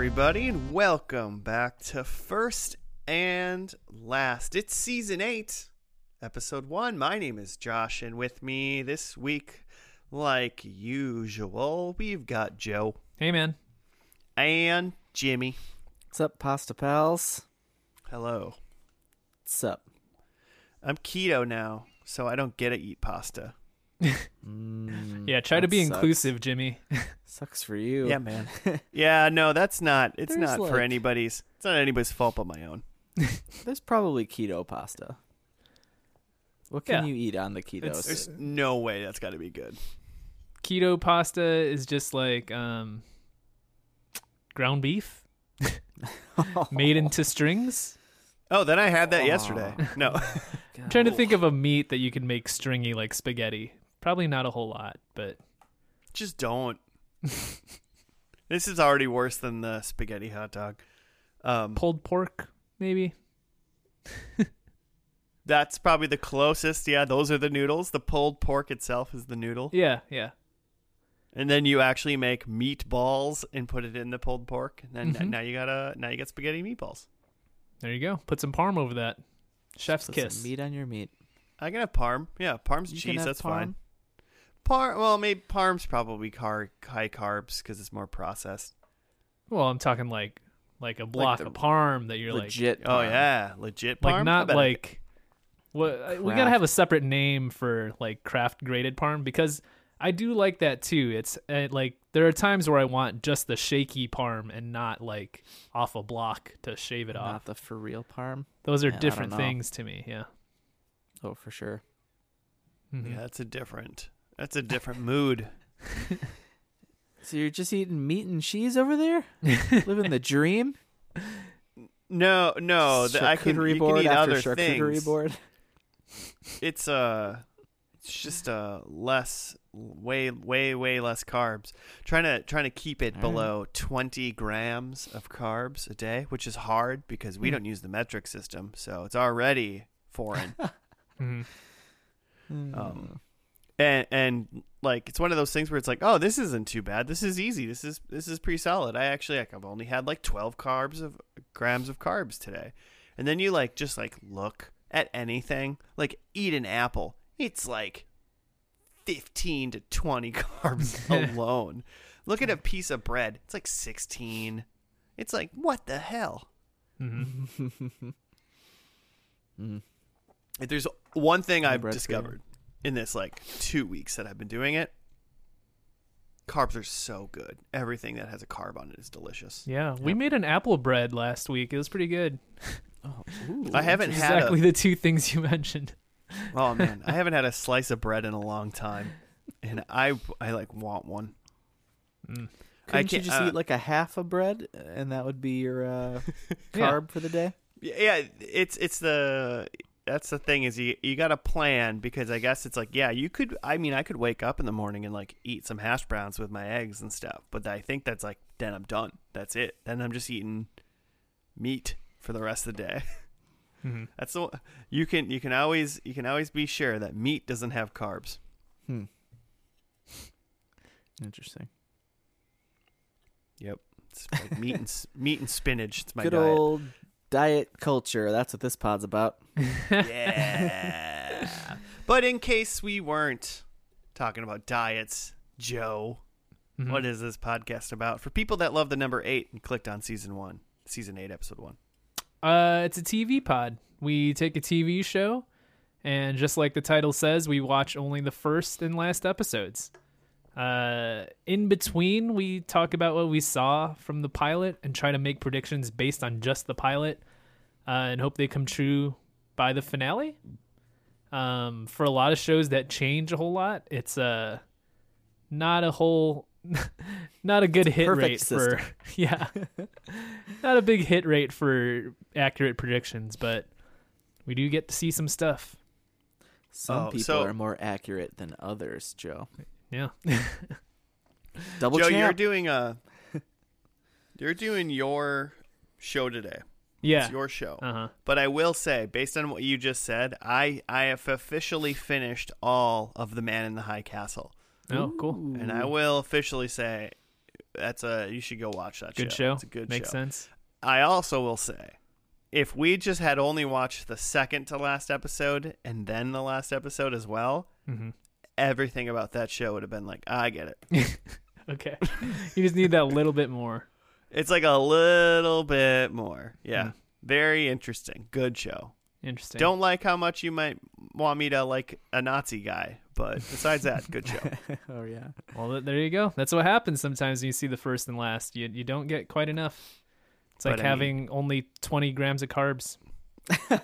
Hello, everybody, and welcome back to First and Last. It's season eight, episode one. My name is Josh, and with me this week, like usual, we've got Joe Hey, man. and Jimmy. What's up, pasta pals? Hello. What's up? I'm keto now, so I don't get to eat pasta. Mm, Yeah, try to be sucks. inclusive, Jimmy. Sucks for you. Yeah, man. yeah, no, that's not. It's There's not for anybody's. It's not anybody's fault but my own. There's probably keto pasta. What can Yeah. you eat on the keto? It's- There's no way that's got to be good. Keto pasta is just like um, ground beef made into strings. Oh, then I had that Aw. yesterday. No. I'm trying to think of a meat that you can make stringy like spaghetti. Probably not a whole lot, but Just don't. this is already worse than the spaghetti hot dog. Um, pulled pork, maybe. that's probably the closest. Yeah, those are the noodles. The pulled pork itself is the noodle, Yeah, yeah. and then you actually make meatballs and put it in the pulled pork. And then Mhm. now you got a now you got spaghetti meatballs. There you go. Put some parm over that. Chef's Put some kiss. meat on your meat. I can have parm. Yeah, parm's You can cheese. have That's parm. fine. Par well, maybe parm's probably car- high carbs because it's more processed. Well, I'm talking like like a block the of parm that you're like Legit. Oh yeah, legit parm. like not like what we gotta have a separate name for like Kraft grated parm because I do like that too. It's uh, like there are times where I want just the shaky parm and not like off a block to shave it Not off. the for real parm. Those are Yeah, different things to me. Yeah. Oh, for sure. Mhm. Yeah, that's a different. That's a different mood. So you're just eating meat and cheese over there, living the dream. No, no, th- I can, charcuterie you board can eat after other charcuterie things. board. It's uh, it's just uh less, way, way, way less carbs. Trying to trying to keep it All right. below twenty grams of carbs a day, which is hard because we Hmm. don't use the metric system, so it's already foreign. Mhm. Um, and and like it's one of those things where it's like, oh, this isn't too bad. This is easy. This is this is pretty solid. I actually like I've only had like twelve carbs of grams of carbs today, and then you like just like look at anything like eat an apple. It's like fifteen to twenty carbs alone. Look at a piece of bread. It's like sixteen. It's like what the hell? Mhm. Mm. If there's one thing I've discovered in this like two weeks that I've been doing it, carbs are so good. Everything that has a carb on it is delicious. Yeah, we Yep. made an apple bread last week. It was pretty good. Oh, ooh, I haven't had Exactly a, the two things you mentioned. oh man, I haven't had a slice of bread in a long time, and I I like want one. Mm. I Couldn't you can't- just uh, eat like a half a bread, and that would be your uh, Yeah. carb for the day? Yeah, yeah, it's it's the that's the thing is you you got to plan because I guess it's like yeah you could I mean I could wake up in the morning and like eat some hash browns with my eggs and stuff, but I think that's like then I'm done. That's it. Then I'm just eating meat for the rest of the day. Mhm. That's the you can you can always you can always be sure that meat doesn't have carbs. Hmm. Interesting. Yep, it's like meat and meat and spinach. It's my Good diet. old diet culture. That's what this pod's about. yeah. but in case we weren't talking about diets, Joe, Mhm. what is this podcast about? For people that love the number eight and clicked on season one, season eight, episode one. Uh, it's a TV pod. We take a TV show, and just like the title says, we watch only the first and last episodes. Uh, in between, we talk about what we saw from the pilot and try to make predictions based on just the pilot, uh, and hope they come true by the finale. Um, for a lot of shows that change a whole lot, it's uh, not a whole, not a good hit rate system. for yeah, not a big hit rate for accurate predictions, but we do get to see some stuff. Some Oh, people so- are more accurate than others, Joe. Yeah. Double Joe, you're doing a, you're doing your show today. yeah. It's your show. Uh huh. But I will say, based on what you just said, I I have officially finished all of the Man in the High Castle. Oh, cool. And I will officially say, that's a you should go watch that Good show. show. It's a good show. Makes show. sense. I also will say, if we just had only watched the second to last episode and then the last episode as well, hmm everything about that show would have been like, I get it. Okay. you just need that little bit more. It's like a little bit more. Yeah. Mm. Very interesting. Good show. Interesting. Don't like how much you might want me to like a Nazi guy, but besides that, good show. oh yeah. Well, there you go. That's what happens sometimes when you see the first and last. You you don't get quite enough. It's like But I mean- having only 20 grams of carbs.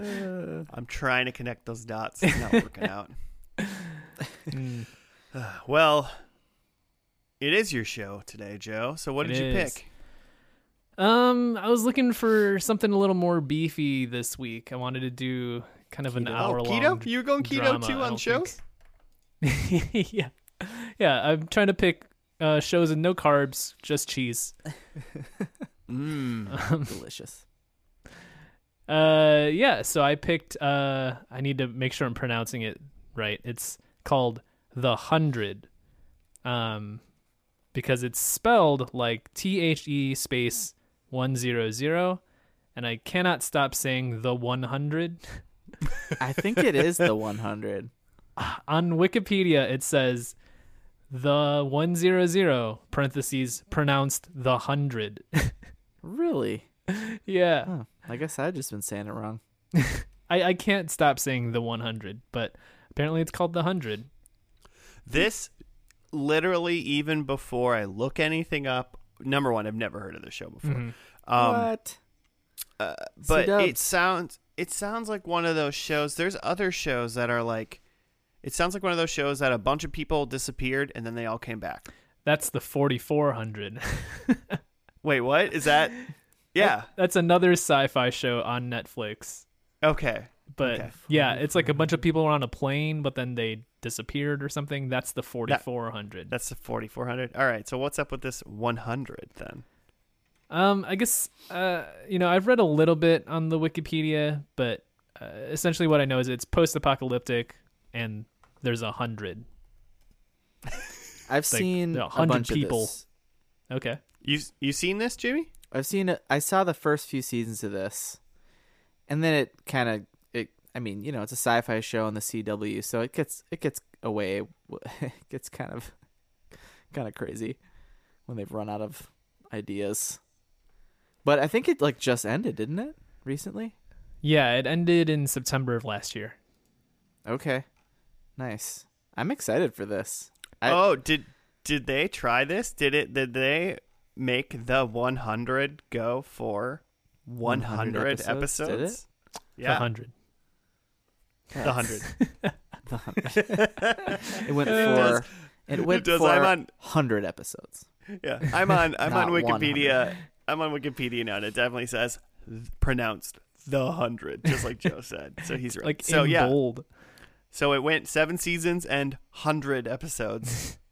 I'm trying to connect those dots. It's not working out. Mm. Well, it is your show today, Joe. So what It did you is. pick? Um, I was looking for something a little more beefy this week. I wanted to do kind of an hour oh, long. keto? You were going keto drama, too on shows? yeah, yeah. I'm trying to pick uh, shows with no carbs, just cheese. Mm. Um, Delicious. Uh, yeah. So I picked. Uh, I need to make sure I'm pronouncing it right. It's called The Hundred. Um, because it's spelled like T H E space one zero zero, and I cannot stop saying the one hundred. I think it is the 100. On Wikipedia, it says the one zero zero parentheses pronounced the hundred. Really? yeah. Huh. I guess I've just been saying it wrong. I, I can't stop saying the 100, but apparently it's called the 100. This literally even before I look anything up. Number one, I've never heard of this show before. Mhm. Um, what? uh, but C-dubs. it sounds it sounds like one of those shows. There's other shows that are like. It sounds like one of those shows that a bunch of people disappeared and then they all came back. That's the 4400. Wait, what is that? Yeah. That's another sci-fi show on Netflix. Okay. But Okay. yeah, it's like a bunch of people are on a plane, but then they disappeared or something. That's the 4400. That's the 4400. All right. So what's up with this 100 then? Um, I guess uh, you know, I've read a little bit on the Wikipedia, but uh, essentially what I know is it's post-apocalyptic and there's a hundred. I've like seen a a hundred people. Of this. Okay. You you seen this, Jimmy? I've seen it. I saw the first few seasons of this, and then it kind of it. I mean, you know, it's a sci-fi show on the CW, so it gets it gets away. It gets kind of kind of crazy when they've run out of ideas. But I think it like just ended, didn't it? Recently. Yeah, it ended in September of last year. Okay, nice. I'm excited for this. I, oh, did did they try this? Did it did they make the 100 go for 100, 100 episodes? episodes, did it? The Yeah. 100. The 100. The hundred. it went It for does. it went It does. for I'm on hundred episodes. Yeah. I'm on I'm on Not Wikipedia. I'm on Wikipedia now and it definitely says pronounced the 100 just like Joe said. So he's right. Like so in yeah. bold. So it went 7 seasons and 100 episodes.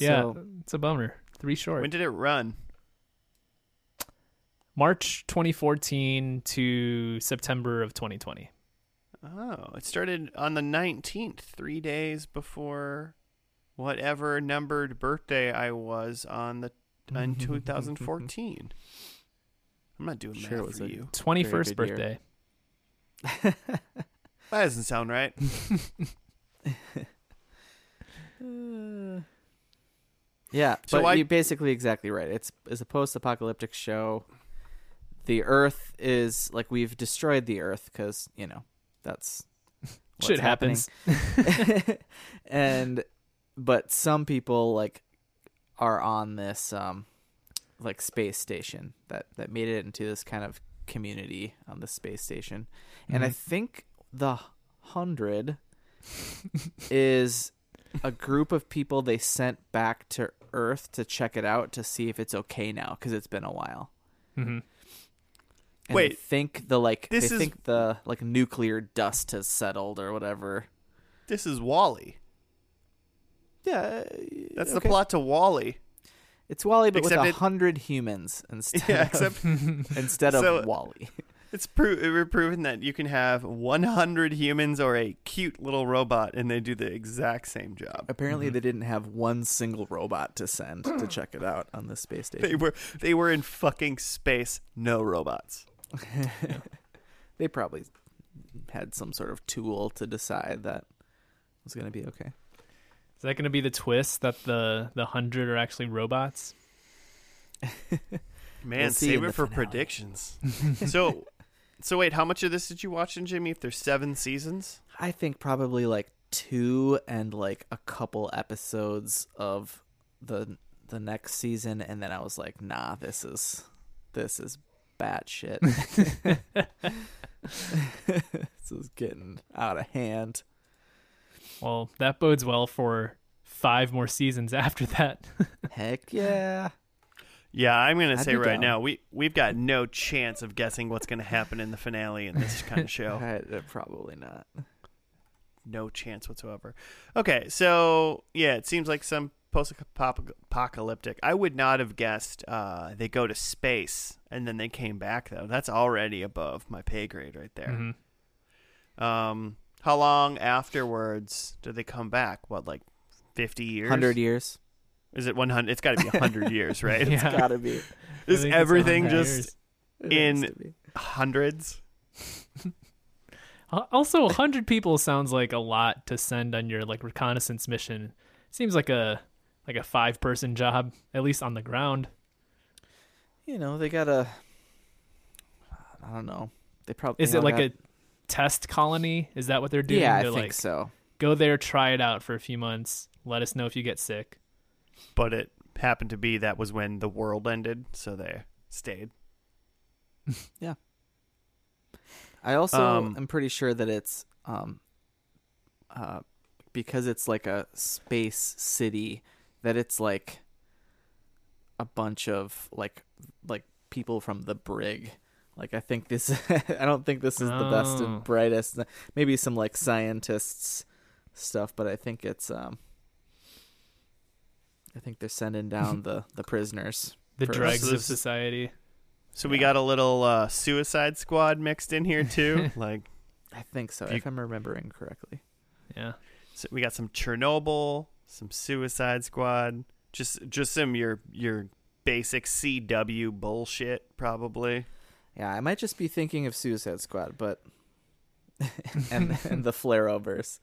Yeah, So, it's a bummer. Three short. when did it run? March 2014 to September of 2020. Oh, it started on the 19th, 3 days before whatever numbered birthday I was on the in 2014. I'm not doing Sure math was for you. 21st birthday. That doesn't sound right. Uh, yeah, So but I- you're basically exactly right. It's it's a post-apocalyptic show. The Earth is like we've destroyed the Earth because you know that's Shit happens. and but some people like are on this um like space station that that made it into this kind of community on the space station and i Mhm. think the hundred is a group of people they sent back to earth to check it out to see if it's okay now because it's been a while Mm-hmm. and Wait, they think the like this they is- think the like nuclear dust has settled or whatever This is WALL-E. yeah That's the plot to WALL-E. It's WALL-E, but Except with a hundred humans instead Yeah, of except instead of WALL-E. It's pro- we're proven that you can have 100 humans or a cute little robot, and they do the exact same job. Apparently, mm-hmm. they didn't have one single robot to send to check it out on the space station. They station. were they were in fucking space, no robots. They probably had some sort of tool to decide that was going to be okay. Is that going to be the twist that the the hundred are actually robots? Man, We'll save it for finale. predictions. so, so wait, how much of this did you watch in Jimmy? If there's seven seasons, I think probably like two and like a couple episodes of the the next season, and then I was like, nah, this is this is batshit. this is getting out of hand. Well, that bodes well for five more seasons after that. Heck yeah. Yeah, I'm gonna I'd say right down. now we we've got no chance of guessing what's gonna happen in the finale in this kind of show. I- uh, probably not. no chance whatsoever. Okay, so yeah, it seems like some post-apocalyptic. I would not have guessed uh, they go to space and then they came back though. That's already above my pay grade right there. Mhm. Um, how long afterwards did they come back? What, like fifty years? Hundred years. Is it one hundred? It's got to be hundred years, right? Yeah. Gotta be. Is I think it's everything just In- has to be. hundreds? Al- Also, 100 people sounds like a lot to send on your like reconnaissance mission. Seems like a like a five person job, at least on the ground. you know they gotta. I don't know. They probably Is it like a test colony? Is that what they're doing? Yeah, I They're think like, so. go there, try it out for a few months. Let us know if you get sick. But it happened to be that was when the world ended, so they stayed. Yeah. I also Um, am pretty sure that it's um uh because it's like a space city that it's like a bunch of like like people from the brig. Like I think this I don't think this is the best Oh. and brightest. Maybe some like scientists stuff, but I think it's um I think they're sending down the the prisoners. The For dregs of society. So we got a little uh, Suicide Squad mixed in here too. like I think so, You- if I'm remembering correctly. Yeah. so we got some Chernobyl, some Suicide Squad, just just some your your basic CW bullshit probably. Yeah, I might just be thinking of Suicide Squad, but and and the Arrowverse.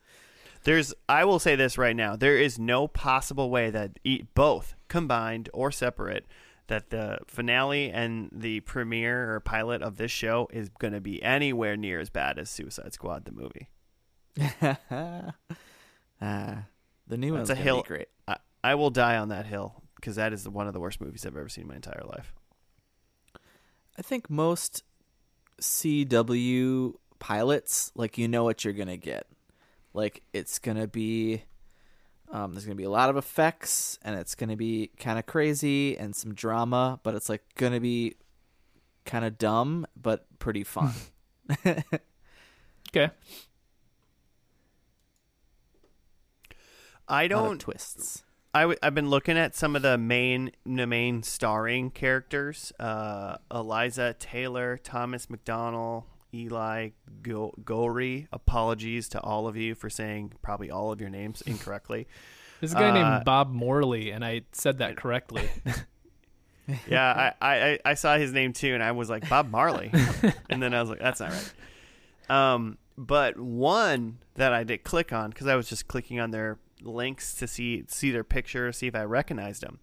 There's I will say this right now. There is no possible way that e- both combined or separate that the finale and the premiere or pilot of this show is going to be anywhere near as bad as Suicide Squad the movie. ah, the new That's one's a hill- be great. I, I will die on that hill because that is one of the worst movies I've ever seen in my entire life. I think most CW pilots, like you know what you're gonna get. Like it's gonna be, um, there's gonna be a lot of effects, and it's gonna be kind of crazy and some drama, but it's like gonna be kind of dumb but pretty fun. Okay. I don't twists. I w- I've been looking at some of the main the main starring characters. Uh, Eliza Taylor, Thomas McDonell, Eli Go- Goree. Apologies to all of you for saying probably all of your names incorrectly. There's a guy Uh, named Bob Morley, and I said that correctly. yeah, I, I, I saw his name too, and I was like Bob Marley, and then I was like, that's not right. Um, but one that I did click on because I was just clicking on their links to see see their picture, see if I recognized them.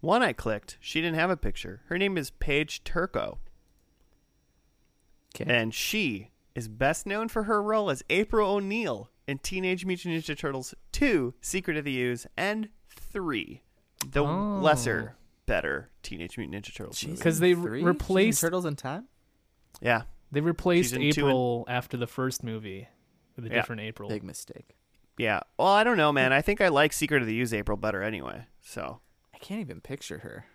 One I clicked, she didn't have a picture. Her name is Paige Turco, Okay. and she is best known for her role as April O'Neil in Teenage Mutant Ninja Turtles 2: Secret of the Ooze and 3, the Oh. lesser, better Teenage Mutant Ninja Turtles Because they Three? She's in replaced- Turtles in Time. Yeah, They replaced She's in two April after the first movie with a Yeah. different April. Big mistake. yeah. Well, I don't know, man. I think I like Secret of the Ooze April better anyway. So I can't even picture her.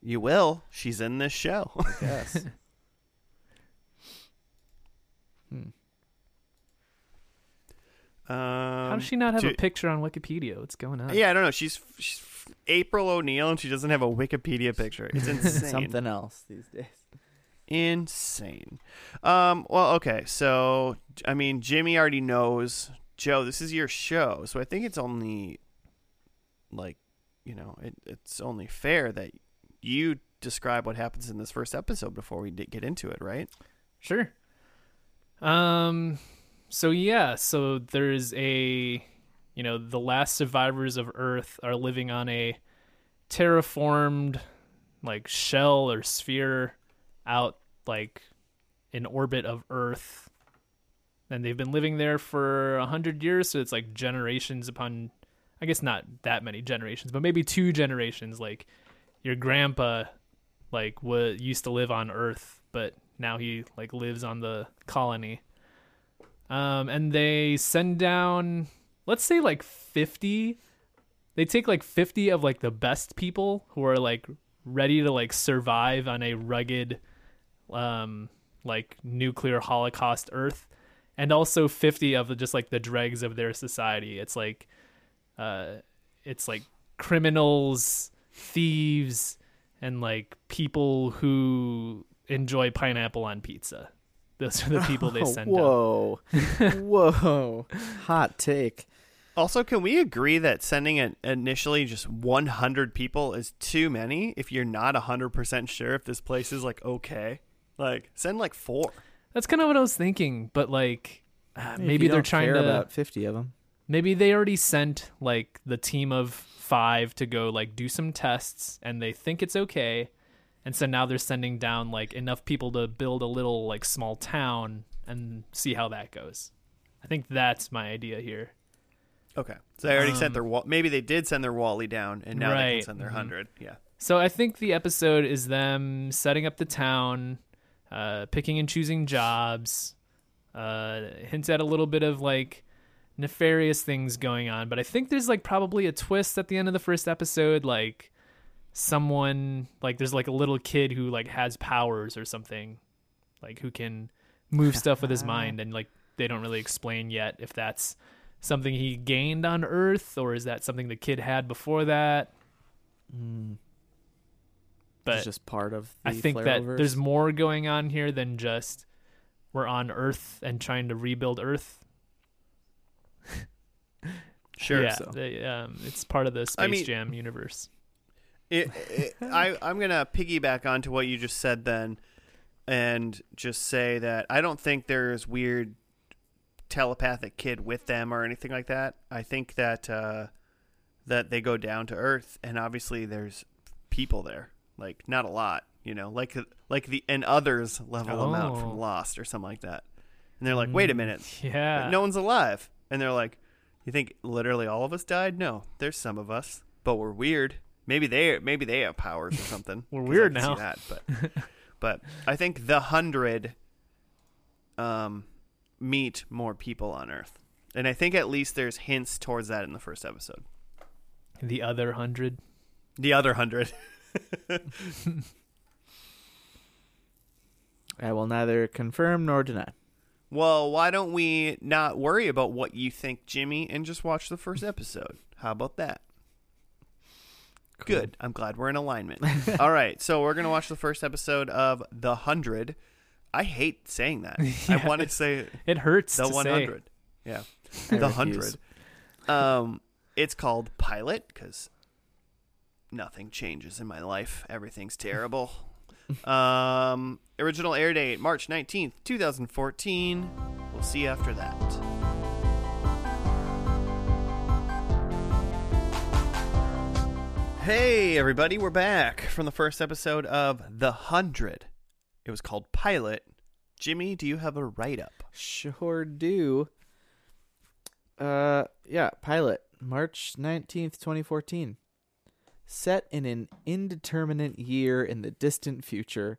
you will. She's in this show. I guess. hmm. Um, How does she not have a picture on Wikipedia? What's going on? Yeah, I don't know. She's, she's April O'Neil, and she doesn't have a Wikipedia picture. It's insane. Something else these days. insane. Um, well, okay, so I mean, Jimmy already knows. Joe, this is your show, so I think it's only like, you know, it, it's only fair that you describe what happens in this first episode before we get into it, right? Sure. Um so yeah, so there's a you know, the last survivors of Earth are living on a terraformed like shell or sphere out like in orbit of Earth. And they've been living there for a hundred years, so it's like generations upon I guess not that many generations, but maybe two generations. Like your grandpa like what used to live on Earth, but now he like lives on the colony. Um, and they send down, let's say like fifty. They take like fifty of like the best people who are like ready to like survive on a rugged, um, like nuclear holocaust Earth, and also fifty of just like the dregs of their society. It's like, uh, it's like criminals, thieves, and like people who enjoy pineapple on pizza. Those are the people they send down. Whoa, whoa, hot take. Also, can we agree that sending an initially just 100 people is too many if you're not 100% sure if this place is like okay? Like send like 4. That's kind of what I was thinking, but like uh, maybe they're trying to about fifty of them. maybe they already sent like the team of 5 to go like do some tests and they think it's okay. And so now they're sending down like enough people to build a little like small town and see how that goes. I think that's my idea here. Okay. So they already sent Um, their wall maybe they did send their WALL-E down and now they Right, can send their mhm. 100. Yeah. So I think the episode is them setting up the town, uh, picking and choosing jobs, uh, hints at a little bit of like nefarious things going on. But I think there's like probably a twist at the end of the first episode, like someone like there's like a little kid who like has powers or something, like who can move stuff with his mind, and like they don't really explain yet if that's something he gained on Earth or is that something the kid had before that. Mm. But it's just part of. The I think that there's more going on here than just we're on Earth and trying to rebuild Earth. Sure. yeah, so. they, um, it's part of the Space I mean- Jam universe. It, it, I, I'm going to piggyback onto what you just said then and just say that I don't think there's weird telepathic kid with them or anything like that. I think that uh, that they go down to Earth and obviously there's people there. Like not a lot, you know, like like the and others level them out Oh. from Lost or something like that. And they're like, "Wait a minute. Yeah, no one's alive." And they're like, "You think literally all of us died? No, there's some of us, but we're weird. Maybe they maybe they have powers or something. We're 'Cause I weird can see now. that, but but I think the hundred um meet more people on Earth, and I think at least there's hints towards that in the first episode. the other hundred. The other hundred, I will neither confirm nor deny. well, why don't we not worry about what you think, Jimmy, and just watch the first episode? How about that? Good. I'm glad we're in alignment. All right, so we're gonna watch the first episode of The Hundred. I hate saying that. I want to say It hurts. the to 100. Yeah, I the hundred. Um, it's called Pilot because nothing changes in my life. Everything's terrible. um, original air date March nineteenth, two thousand fourteen. We'll see you after that. Hey, everybody, we're back from the first episode of The Hundred. It was called Pilot. Jimmy, do you have a write up? Sure do. Uh, yeah, pilot, March 19th, 2014. Set in an indeterminate year in the distant future,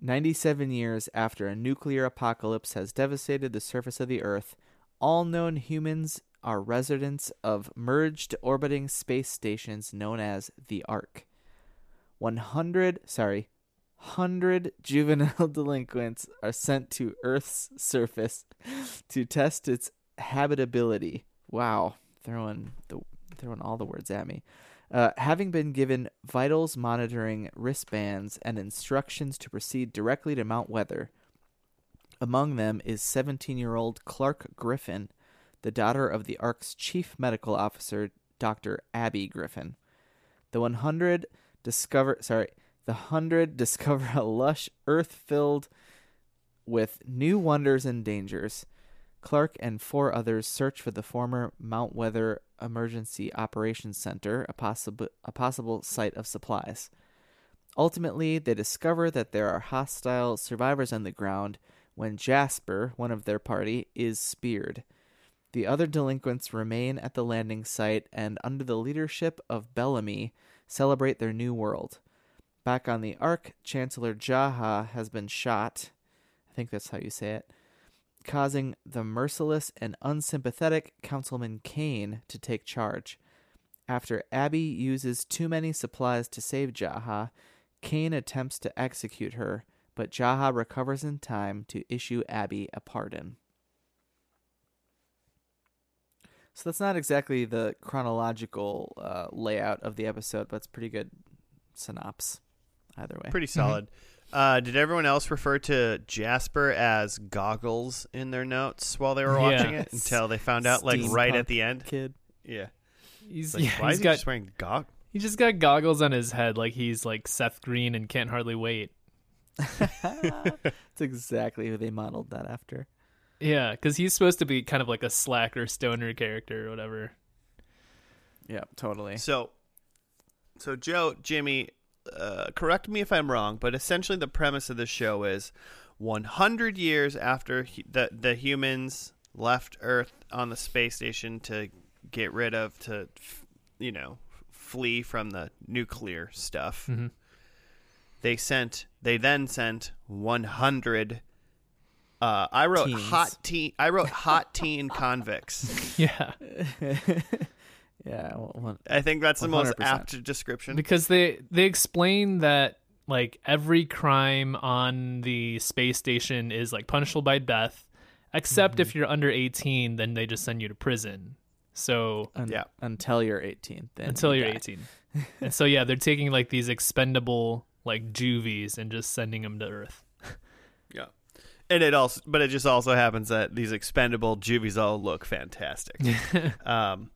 97 years after a nuclear apocalypse has devastated the surface of the Earth, all known humans are residents of merged orbiting space stations known as the Ark. 100, sorry, 100 juvenile delinquents are sent to Earth's surface to test its habitability. Wow, throwing the throwing all the words at me. Uh, having been given vitals monitoring wristbands and instructions to proceed directly to Mount Weather. Among them is 17 year old Clarke Griffin, the daughter of the Ark's chief medical officer, Dr. Abby Griffin. The 100 discover sorry, the 100 discover a lush earth filled with new wonders and dangers. Clarke and four others search for the former Mount Weather Emergency Operations Center, a possible a possible site of supplies. Ultimately, they discover that there are hostile survivors on the ground when Jasper, one of their party, is speared. The other delinquents remain at the landing site and, under the leadership of Bellamy, celebrate their new world. Back on the Ark, Chancellor Jaha has been shot. I think that's how you say it. Causing the merciless and unsympathetic Councilman Kane to take charge. After Abby uses too many supplies to save Jaha, Kane attempts to execute her, but Jaha recovers in time to issue Abby a pardon. So that's not exactly the chronological uh, layout of the episode, but it's pretty good synopsis either way. Pretty solid. Uh, did everyone else refer to Jasper as goggles in their notes while they were watching it until they found out, like right Steampunk at the end? Kid. Yeah. He's, Like, yeah, why he's is he got just wearing goggles? he just got goggles on his head like he's like Seth Green and can't hardly wait. That's exactly who they modeled that after. Yeah, because he's supposed to be kind of like a slacker stoner character or whatever. Yeah, totally. So, so Joe, Jimmy, uh, correct me if I'm wrong, but essentially the premise of the show is 100 years after hu- the the humans left Earth on the space station to get rid of to, you know, flee from the nuclear stuff. hmm They sent. They then sent 100. Uh, I wrote Teens. hot teen. I wrote hot teen convicts. Yeah, yeah, well, one, I think that's the most apt description. because they they explain that like every crime on the space station is like punishable by death, except Mm-hmm. if you're under 18, then they just send you to prison. So un- Yeah. until you're 18. Then until you you're die. 18. and so yeah, they're taking like these expendable like juvies and just sending them to Earth. Yeah. And it also, but it just also happens that these expendable juvies all look fantastic. um,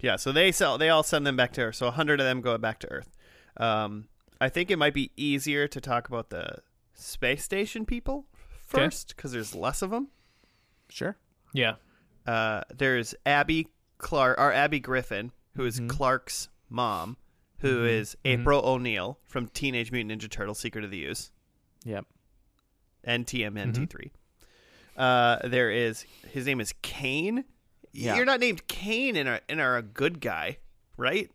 yeah. So they sell, they all send them back to Earth. So a hundred of them go back to Earth. Um, I think it might be easier to talk about the space station people first because there's less of them. Sure. yeah. Uh, there's Abby Clarke, or Abby Griffin, who is Mhm. Clarke's mom, who is Mhm. April O'Neil from Teenage Mutant Ninja Turtles: Secret of the Ooze. Yep. And TMNT3. Uh, there is his name is Kane. Yeah. You're not named Kane and are and are a good guy, right?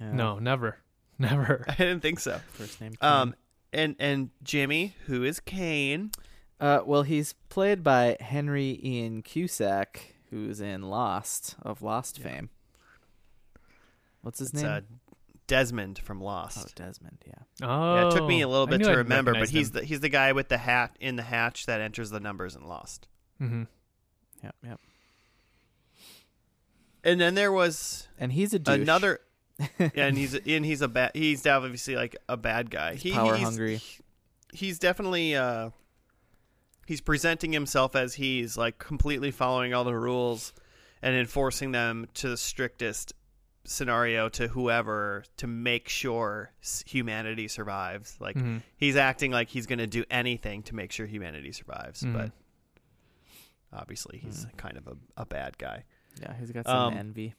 Yeah. No, never. Never. I didn't think so. First name. Um, and and Jimmy, who is Kane? Uh, well, he's played by Henry Ian Cusick, who's in Lost of Lost fame. What's his It's name? uh, Desmond from Lost. oh, Desmond. Yeah. Oh. yeah, it took me a little bit to I'd remember, but he's him. the he's the guy with the hat in the hatch that enters the numbers in Lost. Mm-hmm. Yep. Yep. And then there was And he's a douche. another, and he's and he's a bad. He's obviously like a bad guy. He, power he's, hungry. he's definitely uh he's presenting himself as he's like completely following all the rules and enforcing them to the strictest scenario to whoever to make sure humanity survives like Mhm. he's acting like he's going to do anything to make sure humanity survives Mhm. but obviously he's kind of a, a bad guy Yeah, he's got some Um, envy.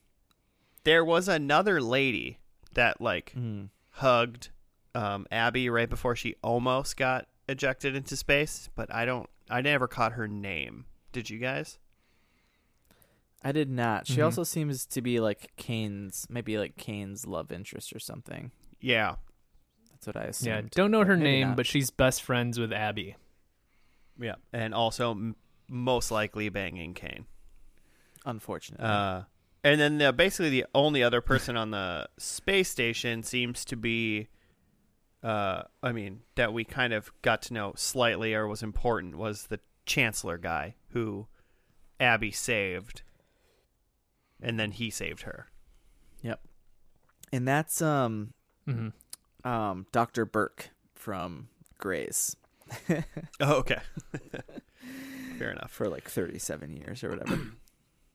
there was another lady that like Mm. hugged um, Abby right before she almost got ejected into space, but I don't. I never caught her name. Did you guys? I did not. She Mhm. also seems to be like Kane's, maybe like Kane's love interest or something. Yeah, That's what I assumed. Yeah, don't know her Maybe name, not. but she's best friends with Abby. yeah, and also m- most likely banging Kane. unfortunately. Uh, and then the, basically the only other person on the space station seems to be, uh, I mean, that we kind of got to know slightly or was important was the Chancellor guy who Abby saved, and then he saved her. Yep. and that's um hmm um Dr. Burke from Grey's Oh, okay. Fair enough. for like 37 years or whatever.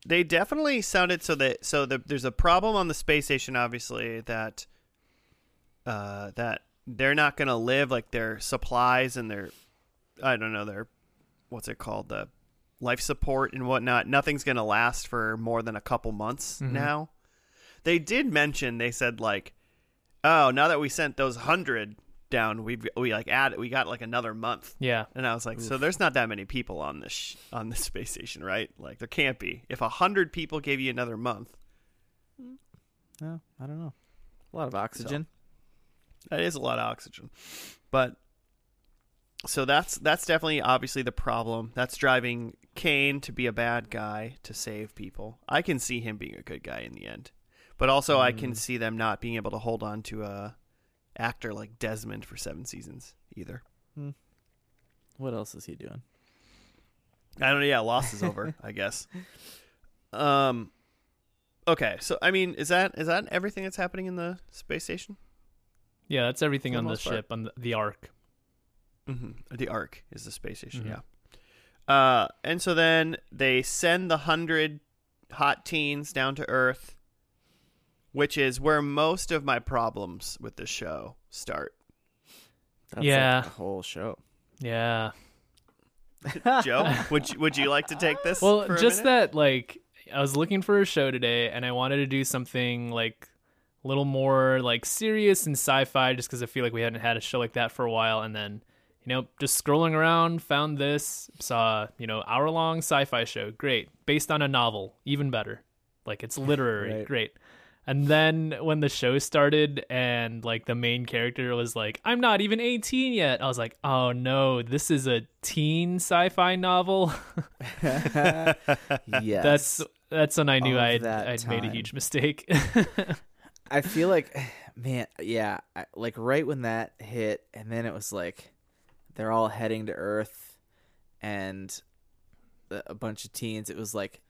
They definitely sounded so that so the, there's a problem on the space station, obviously that uh, that they're not going to live like their supplies and their I don't know their what's it called the life support and whatnot. Nothing's going to last for more than a couple months Mhm. now. They did mention they said like, oh, now that we sent those hundred down, we we like add we got like another month. Yeah. And I was like, so there's not that many people on this sh- on this space station, right? Like there can't be. If a hundred people gave you another month, oh, I don't know. A lot of oxygen. that is a lot of oxygen. But so that's that's definitely obviously the problem. That's driving Kane to be a bad guy to save people. I can see him being a good guy in the end, but also I can Mm. see them not being able to hold on to a actor like Desmond for seven seasons either. What else is he doing? I don't know. Yeah, Lost is over. I guess. Um. Okay, so I mean, is that is that everything that's happening in the space station? Yeah, that's everything For the on the most part. ship on the, the Ark. Mm-hmm. The Ark is the space station. Mhm. Yeah. Uh, and so then they send the hundred hot teens down to Earth, which is where most of my problems with the show start. That's Yeah. like the whole show. Yeah. Joe, would you, would you like to take this? Well, for a just minute? that like I was looking for a show today and I wanted to do something like a little more like serious and sci-fi just cuz I feel like we hadn't had a show like that for a while and then you know, just scrolling around, found this, saw, you know, hour-long sci-fi show. Great. Based on a novel, even better. Like it's literary, Right. great. And then when the show started and like the main character was like, I'm not even 18 yet. I was like, oh no, this is a teen sci-fi novel. yes. That's that's when I knew I'd I'd made a huge mistake. I feel like, man, yeah, I, like right when that hit, and then it was like they're all heading to Earth, and a bunch of teens. It was like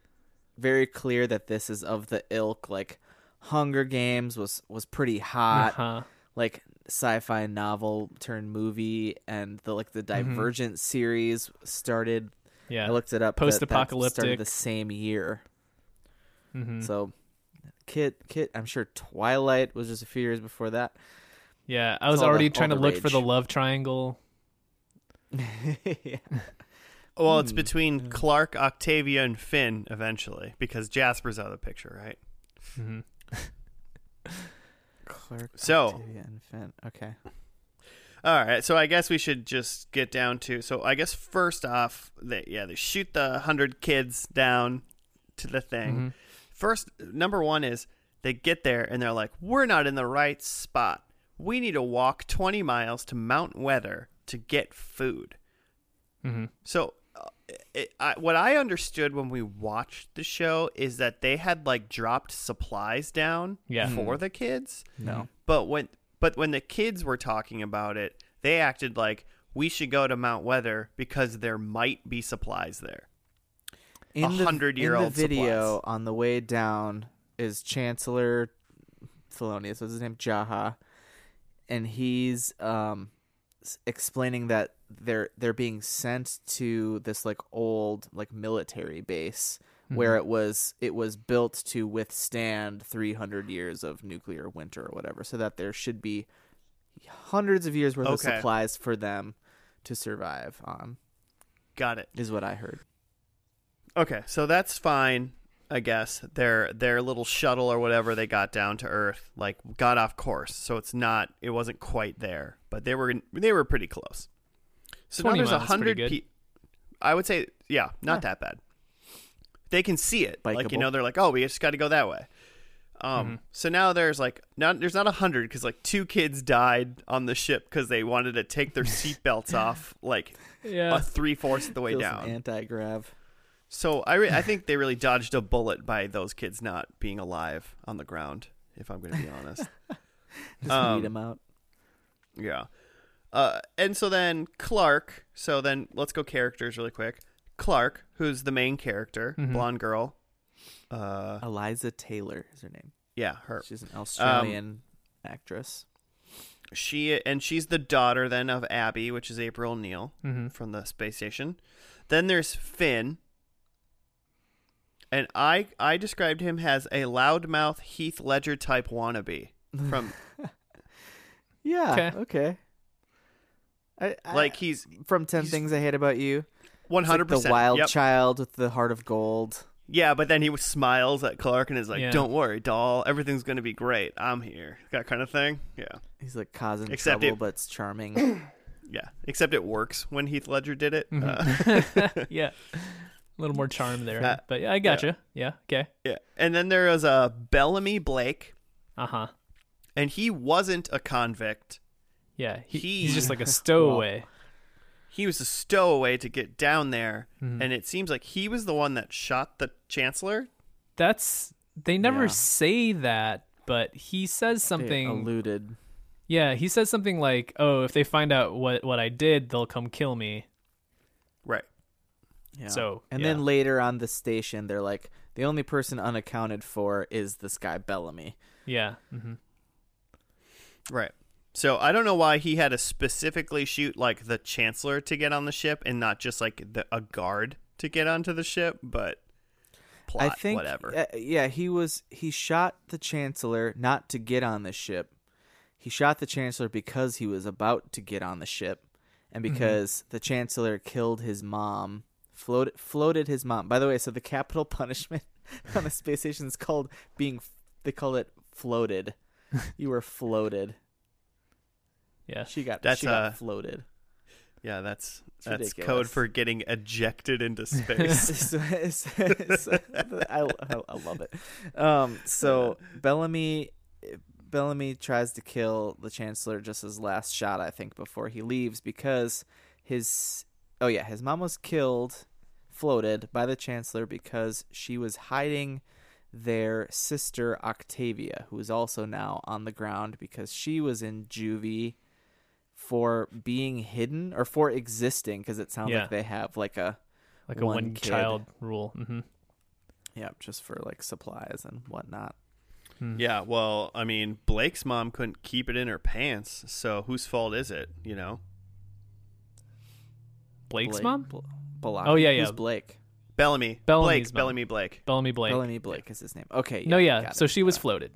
very clear that this is of the ilk. Like Hunger Games was was pretty hot, uh-huh. like sci-fi novel turned movie, and the like the Divergent series started. Yeah, I looked it up. that- that Post-apocalyptic. started the same year. hmm So, Kit, Kit, I'm sure Twilight was just a few years before that. yeah. I was already trying to look for the love triangle. yeah. Well, it's Hmm. between Clarke, Octavia, and Finn eventually because Jasper's out of the picture, right? hmm Clarke, So- Octavia, and Finn. Okay. All right, so I guess we should just get down to. So I guess first off, they yeah they shoot the hundred kids down to the thing. Mhm. First, number one is they get there and they're like, "We're not in the right spot. We need to walk twenty miles to Mount Weather to get food." hmm So, uh, it, I, what I understood when we watched the show is that they had like dropped supplies down Yeah. for the kids, No. but when but when the kids were talking about it, they acted like we should go to Mount Weather because there might be supplies there. In the, 100-year-old video supplies. on the way down is Chancellor Thelonious. What's his name? Jaha, and he's um s- explaining that they're they're being sent to this like old like military base where mm-hmm. it was it was built to withstand 300 years of nuclear winter or whatever so that there should be hundreds of years worth of supplies for them to survive on Got it. is what i heard Okay, so that's fine. I guess their their little shuttle or whatever they got down to Earth like got off course, so it's not it wasn't quite there, but they were they were pretty close. So now there's a miles is pretty hundred. good. Pe- I would say, yeah, not Yeah. that bad. They can see it, like you know, they're like, oh, we just got to go that way. Um, Mhm. so now there's like not there's not a hundred because like two kids died on the ship because they wanted to take their seatbelts off like Yeah. a three fourths of the way Feels down. anti-grav So I re- I think they really dodged a bullet by those kids not being alive on the ground. If I'm going to be honest, just Um, weed them out yeah. Uh, and so then Clarke. So then let's go characters really quick. Clarke, who's the main character, Mhm. blonde girl. Uh, eliza taylor is her name Yeah, her. She's an Australian Um, actress. She and she's the daughter then of Abby, which is April O'Neil hmm from the space station. Then there's Finn. And I I described him as a loudmouth Heath Ledger type wannabe from Yeah. Okay. Okay. I, I, like he's from Ten he's- Things I Hate About You. one It's like hundred percent the wild Yep. child with the heart of gold. Yeah, but then he smiles at Clarke and is like, Yeah. "Don't worry, doll. Everything's gonna be great. I'm here." That kind of thing. Yeah, He's like causing Except trouble, it- but it's charming. yeah. Except it works when Heath Ledger did it. Uh, Mhm. yeah. A little more charm there. Uh, but yeah, I gotcha. Yeah. Okay. yeah. And then there was a uh, Bellamy Blake, Uh huh. and he wasn't a convict. Yeah. He, He- he's just like a stowaway. He was a stowaway to get down there, Mhm. and it seems like he was the one that shot the chancellor. That's they never Yeah. say that, but he says They something. alluded. yeah, he says something like, "Oh, if they find out what what I did, they'll come kill me." Right. Yeah. So, and yeah. then later on the station, they're like, the only person unaccounted for is this guy Bellamy. Yeah. Mm-hmm. Right. So I don't know why he had to specifically shoot like the chancellor to get on the ship and not just like the, a guard to get onto the ship, but plot I think, whatever. uh, yeah, he was. He shot the chancellor not to get on the ship. He shot the chancellor because he was about to get on the ship, and Mm-hmm. because the chancellor killed his mom, floated floated his mom. By the way, so the capital punishment on the space station is called being. They call it floated. you were floated. Yeah. She got. That's, she got uh, floated. yeah, that's It's that's code for getting ejected into space. So- it's- it's- I, I, I love it. Um, so Bellamy, Bellamy tries to kill the Chancellor just his last shot, I think, before he leaves because his oh yeah, his mom was killed, floated by the Chancellor because she was hiding their sister Octavia, who is also now on the ground because she was in juvie for being hidden or for existing because it sounds Yeah. like they have like a Like a one one kid. child rule. Mm-hmm. yeah just for like supplies and whatnot yeah, well, I mean, Blake's mom couldn't keep it in her pants, so whose fault is it? You know, Blake's Blake- mom? Bl- Balak. Oh, yeah, Who's yeah. Blake Bellamy, Bellamy's Blake, mom. Bellamy, Blake. Bellamy Blake. Bellamy Blake is his name okay no, yeah. got So it, she was floated.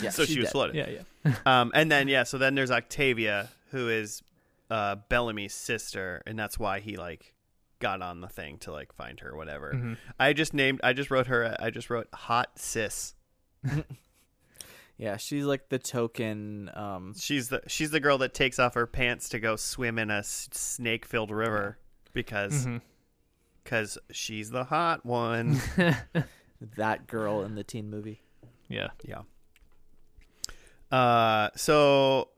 yeah so she, was dead. floated. yeah, yeah. Um, and then yeah, so then there's Octavia, who is uh, Bellamy's sister, and that's why he like got on the thing to like find her, whatever. Mhm. I just named, I just wrote her, I just wrote hot sis. yeah she's like the token um She's the she's the girl that takes off her pants to go swim in a snake filled river because because she's the hot one. that girl in the teen movie Yeah. yeah. Uh, so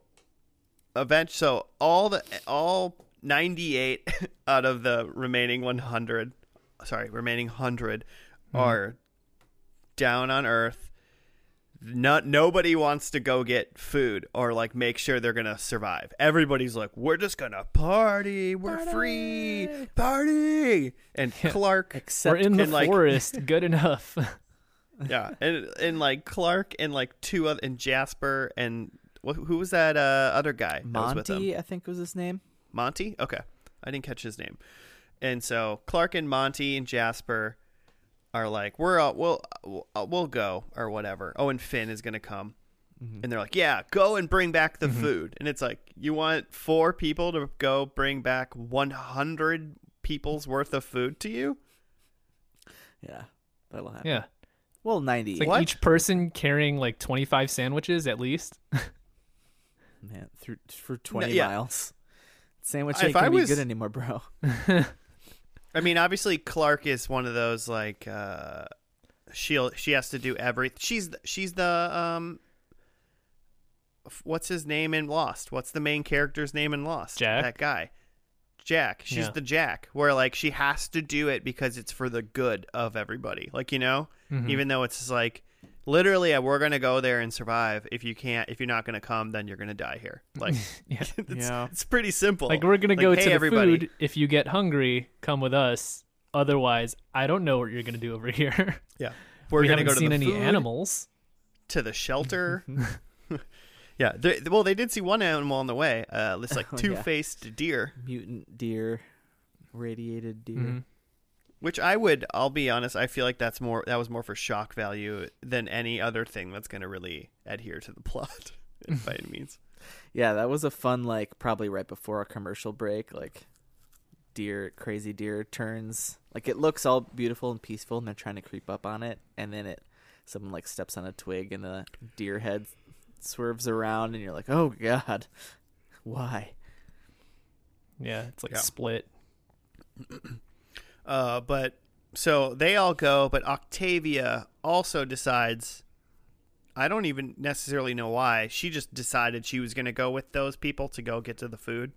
event. So all the all ninety eight out of the remaining one hundred, sorry, remaining 100 are down on Earth. Not nobody wants to go get food or like make sure they're gonna survive. Everybody's like, we're just gonna party. We're free, party. And Clarke, except We're in the like- forest. Good enough. yeah, and and like Clarke and like two other and Jasper and wh- who was that uh, other guy that was with monty i think was his name Monty. Okay, I didn't catch his name. And so Clarke and Monty and Jasper are like, we're all, we'll we'll- we'll go or whatever. Oh, and Finn is gonna come, mm-hmm. and they're like, yeah, go and bring back the mm-hmm. food. And it's like, you want four people to go bring back one hundred people's worth of food to you? yeah that'll happen yeah. well 90 It's like What? each person carrying like 25 sandwiches at least. man through for 20 yeah. miles sandwich If ain't I gonna was- be good anymore bro I mean, obviously Clarke is one of those like uh she she has to do everything. She's the, she's the um what's his name in Lost? What's the main character's name in Lost? Jack? That guy. Jack. She's Yeah. the Jack where like she has to do it because it's for the good of everybody. Like, you know, Mhm. even though it's like literally we're going to go there and survive. If you can't if you're not going to come, then you're going to die here. Like yeah. it's, Yeah. it's pretty simple. Like we're gonna Like, go hey, to the everybody. food. If you get hungry, come with us. Otherwise, I don't know what you're gonna do over here. yeah. We're we going to haven't go to seen the any food. animals. to the shelter. yeah, they, well, they did see one animal on the way. Uh, this like Oh, yeah. two-faced deer, Mutant deer, radiated deer. Mhm. Which I would. I'll be honest. I feel like that's more. That was more for shock value than any other thing that's going to really adhere to the plot by any means. Yeah, that was a fun like probably right before a commercial break, like deer crazy deer turns like it looks all beautiful and peaceful and they're trying to creep up on it and then it someone like steps on a twig and the deer head swerves around and you're like, "Oh god. Why?" Yeah, it's like Yeah. split. Uh, but so they all go, but Octavia also decides. I don't even necessarily know why. She just decided she was going to go with those people to go get to the food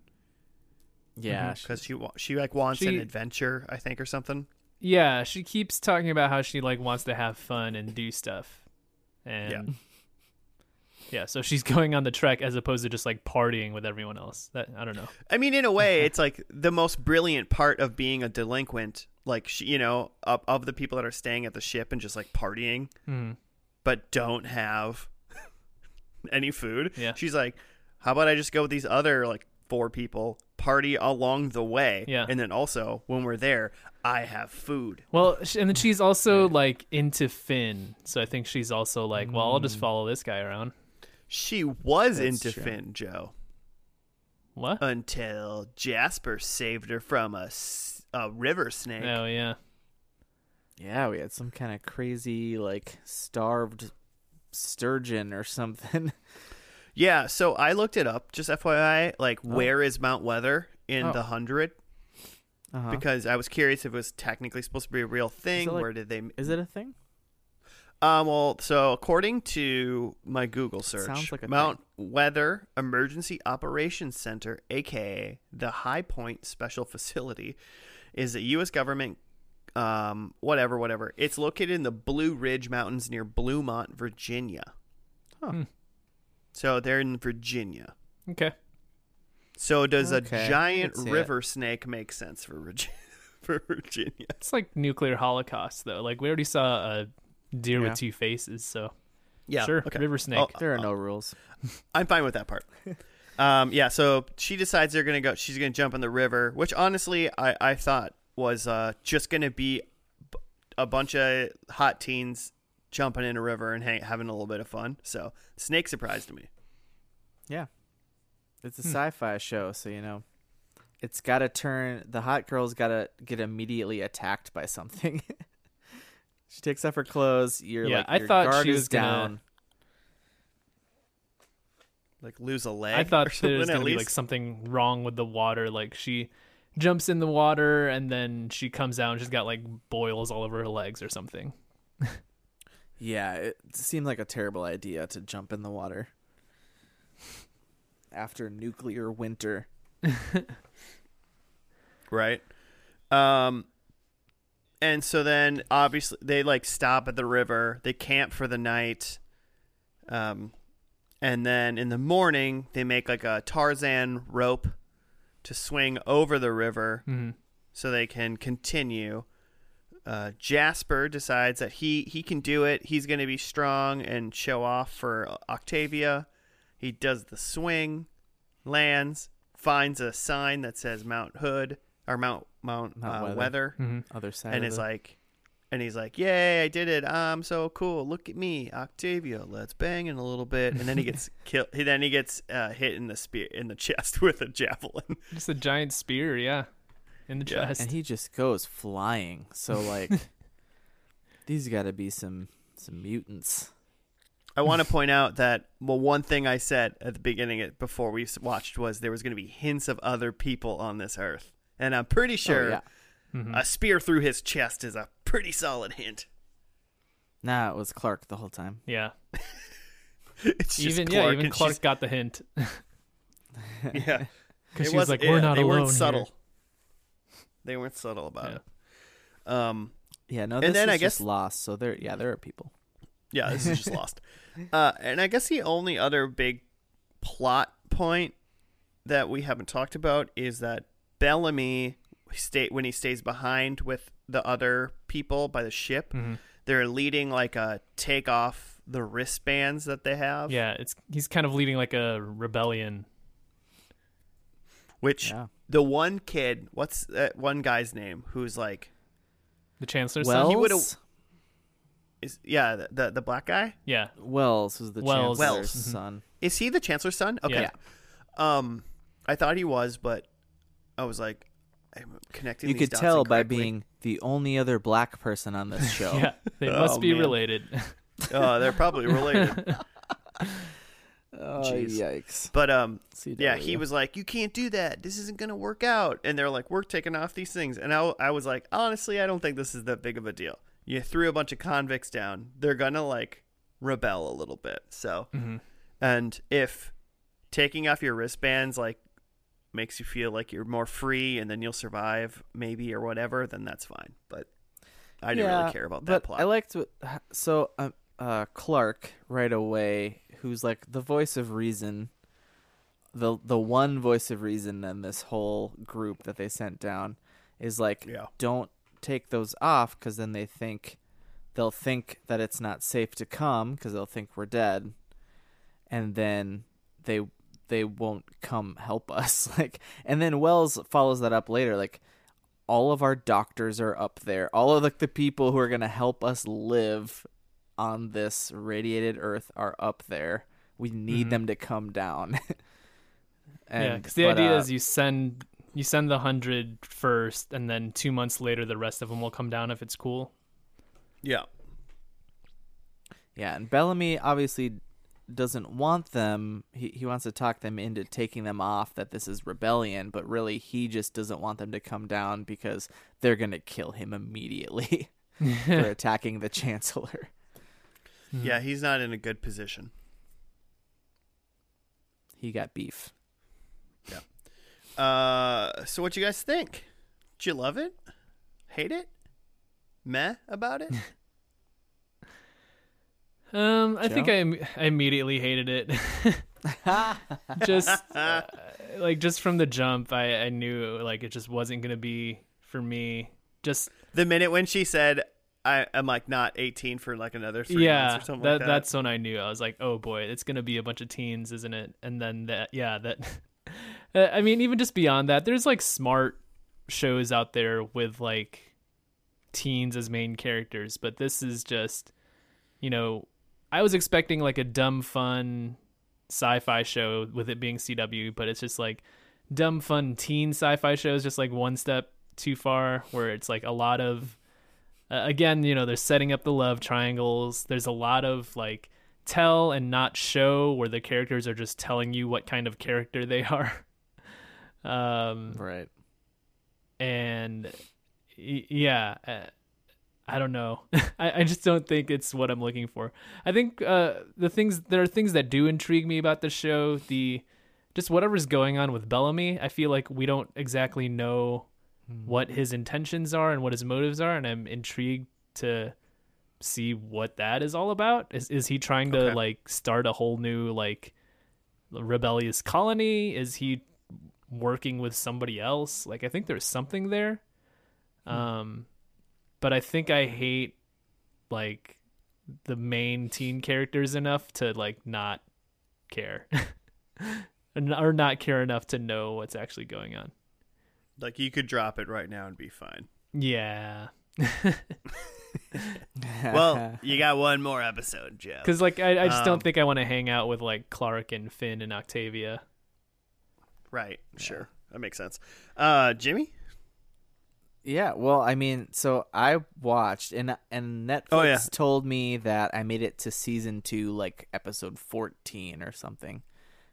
Yeah, she- because she she like wants an adventure, I think, or something. Yeah, she keeps talking about how she like wants to have fun and do stuff. And Yeah. yeah. so she's going on the trek as opposed to just like partying with everyone else. That I don't know. I mean, in a way, it's like the most brilliant part of being a delinquent. Like she, you know, of, of the people that are staying at the ship and just like partying, Hmm. but don't have any food. Yeah. She's like, how about I just go with these other like four people, party along the way, Yeah. and then also when we're there, I have food. Well, and then she's also like into Finn, so I think she's also like, well, I'll just follow this guy around. She was That's into true. Finn, Joe, What? until Jasper saved her from a, a river snake. Oh yeah. yeah, we had some kind of crazy like starved sturgeon or something. Yeah, so I looked it up. Just FYI, like Oh. where is Mount Weather in Oh. the hundred? Uh-huh. Because I was curious if it was technically supposed to be a real thing. it like- where did they? Is it a thing? Um, well, so according to my Google search, Sounds like a Mount Weather Emergency Operations Center, aka the High Point Special Facility, is a U.S. government, um, whatever, whatever. It's located in the Blue Ridge Mountains near Bluemont, Virginia. Huh. Hmm. So they're in Virginia. Okay. So does Okay, I a giant can see river snake make sense for Virginia? for Virginia? It's like nuclear holocaust though. Like we already saw a deer Yeah. with two faces, so Yeah, sure. Okay. River snake. Oh, There are no rules. I'm fine with that part. um, yeah, so she decides they're gonna go. She's gonna jump in the river, which honestly I I thought was uh just gonna be b- a bunch of hot teens jumping in a river and hang, having a little bit of fun. So snake surprised me. Yeah. It's a Hmm. sci-fi show, so you know, it's got to turn. The hot girl's got to get immediately attacked by something. she takes off her clothes. You're Yeah, like, I your thought guard she is was gonna- Like lose a leg. I thought or there was gonna be like something wrong with the water. Like she jumps in the water and then she comes out and she's got like boils all over her legs or something. Yeah, it seemed like a terrible idea to jump in the water after nuclear winter. right? Um, and so then obviously they like stop at the river. They camp for the night. Um, and then in the morning they make like a Tarzan rope to swing over the river hmm so they can continue. Uh, Jasper decides that he he can do it. He's going to be strong and show off for Octavia. He does the swing, lands, finds a sign that says Mount Hood or Mount Mount, Mount uh, Weather. Weather, hmm Other side and of is the- like, and he's like, "Yay, I did it! I'm so cool! Look at me, Octavia. Let's bang in a little bit." And then he gets killed. Then he gets uh, hit in the spear in the chest with a javelin. Just a giant spear, yeah, in the Yeah. chest. and he just goes flying. So like, these got to be some some mutants. I want to point out that well, one thing I said at the beginning before we watched was there was going to be hints of other people on this earth, and I'm pretty sure Oh, yeah. Mhm. a spear through his chest is a pretty solid hint. Nah, it was Clarke the whole time. yeah, It's just even Clarke yeah, even Clarke she's- got the hint yeah, because It she was like, "We're yeah, not they alone." weren't here." subtle. They weren't subtle about Yeah. it. Um, Yeah, no, And then is I just guess- lost. So there, yeah, there are people. Yeah, this is just lost. Uh, and I guess the only other big plot point that we haven't talked about is that Bellamy stay when he stays behind with the other people by the ship. Mhm. They're leading like a take off the wristbands that they have. Yeah, it's he's kind of leading like a rebellion. Which Yeah. the one kid, what's that one guy's name who's like The chancellor's Wells, son. he would've- is yeah the, the the black guy Yeah, Wells is the Wells. chancellor's Wells. Son. is he the chancellor's son? Okay. Yeah. Um, I thought he was, but I was like, I'm connecting. You these could dots tell by incorrectly. being the only other black person on this show. yeah, they Oh, must be man. related. Oh, they're probably related. Oh, Jeez. yikes. But um, CW. yeah, he was like, "You can't do that. This isn't gonna work out." And they're like, "We're taking off these things." And I, I was like, honestly, I don't think this is that big of a deal. You threw a bunch of convicts down; they're gonna like rebel a little bit. So, Mhm. and if taking off your wristbands like makes you feel like you're more free, and then you'll survive, maybe or whatever, then that's fine. But I didn't Yeah, really care about that plot. I liked what, so uh, uh, Clarke right away, who's like the voice of reason, the the one voice of reason in this whole group that they sent down, is like, yeah, don't take those off because then they think they'll think that it's not safe to come because they'll think we're dead, and then they they won't come help us. like, and then Wells follows that up later, like all of our doctors are up there. All of like the people who are gonna help us live on this radiated Earth are up there. We need Mhm. them to come down. and, yeah, because the but, idea uh, is you send you send the hundred first, and then two months later, the rest of them will come down if it's cool. yeah, Yeah, and Bellamy obviously doesn't want them. He he wants to talk them into taking them off that this is rebellion, but really he just doesn't want them to come down because they're going to kill him immediately for attacking the chancellor. yeah. He's not in a good position. He got beef. Yeah. Uh, so what you guys think? Did you love it? Hate it? Meh about it? Um, I think I, im- I immediately hated it. just uh, like just from the jump, I I knew like it just wasn't gonna be for me. Just the minute when she said, I, "I'm like not 18 for like another three yeah, months or something that, like that." that's when I knew. I was like, oh boy, it's gonna be a bunch of teens, isn't it? And then that, yeah, that. Uh, I mean, even just beyond that, there's like smart shows out there with like teens as main characters, but this is just, you know, I was expecting like a dumb fun sci-fi show with it being CW, but it's just like dumb fun teen sci-fi shows, just like one step too far, where it's like a lot of uh, again, you know, they're setting up the love triangles. There's a lot of like tell and not show where the characters are just telling you what kind of character they are. Um, Right. and yeah, uh, I don't know. I, I just don't think it's what I'm looking for. I think uh, the things there are things that do intrigue me about the show. The just whatever's going on with Bellamy. I feel like we don't exactly know what his intentions are and what his motives are, and I'm intrigued to see what that is all about. Is is he trying to Okay. like start a whole new like rebellious colony? Is he working with somebody else? Like I think there's something there. Um but I think I hate like the main teen characters enough to like not care. Or not care enough to know what's actually going on. like you could drop it right now and be fine. Yeah. Well, you got one more episode, Joe. Cuz like I, I just Um, don't think I want to hang out with like Clarke and Finn and Octavia. Right, sure, that makes sense. Uh, Jimmy. Yeah, well, I mean, so I watched and and Netflix Oh, yeah. told me that I made it to season 2 like episode 14 or something,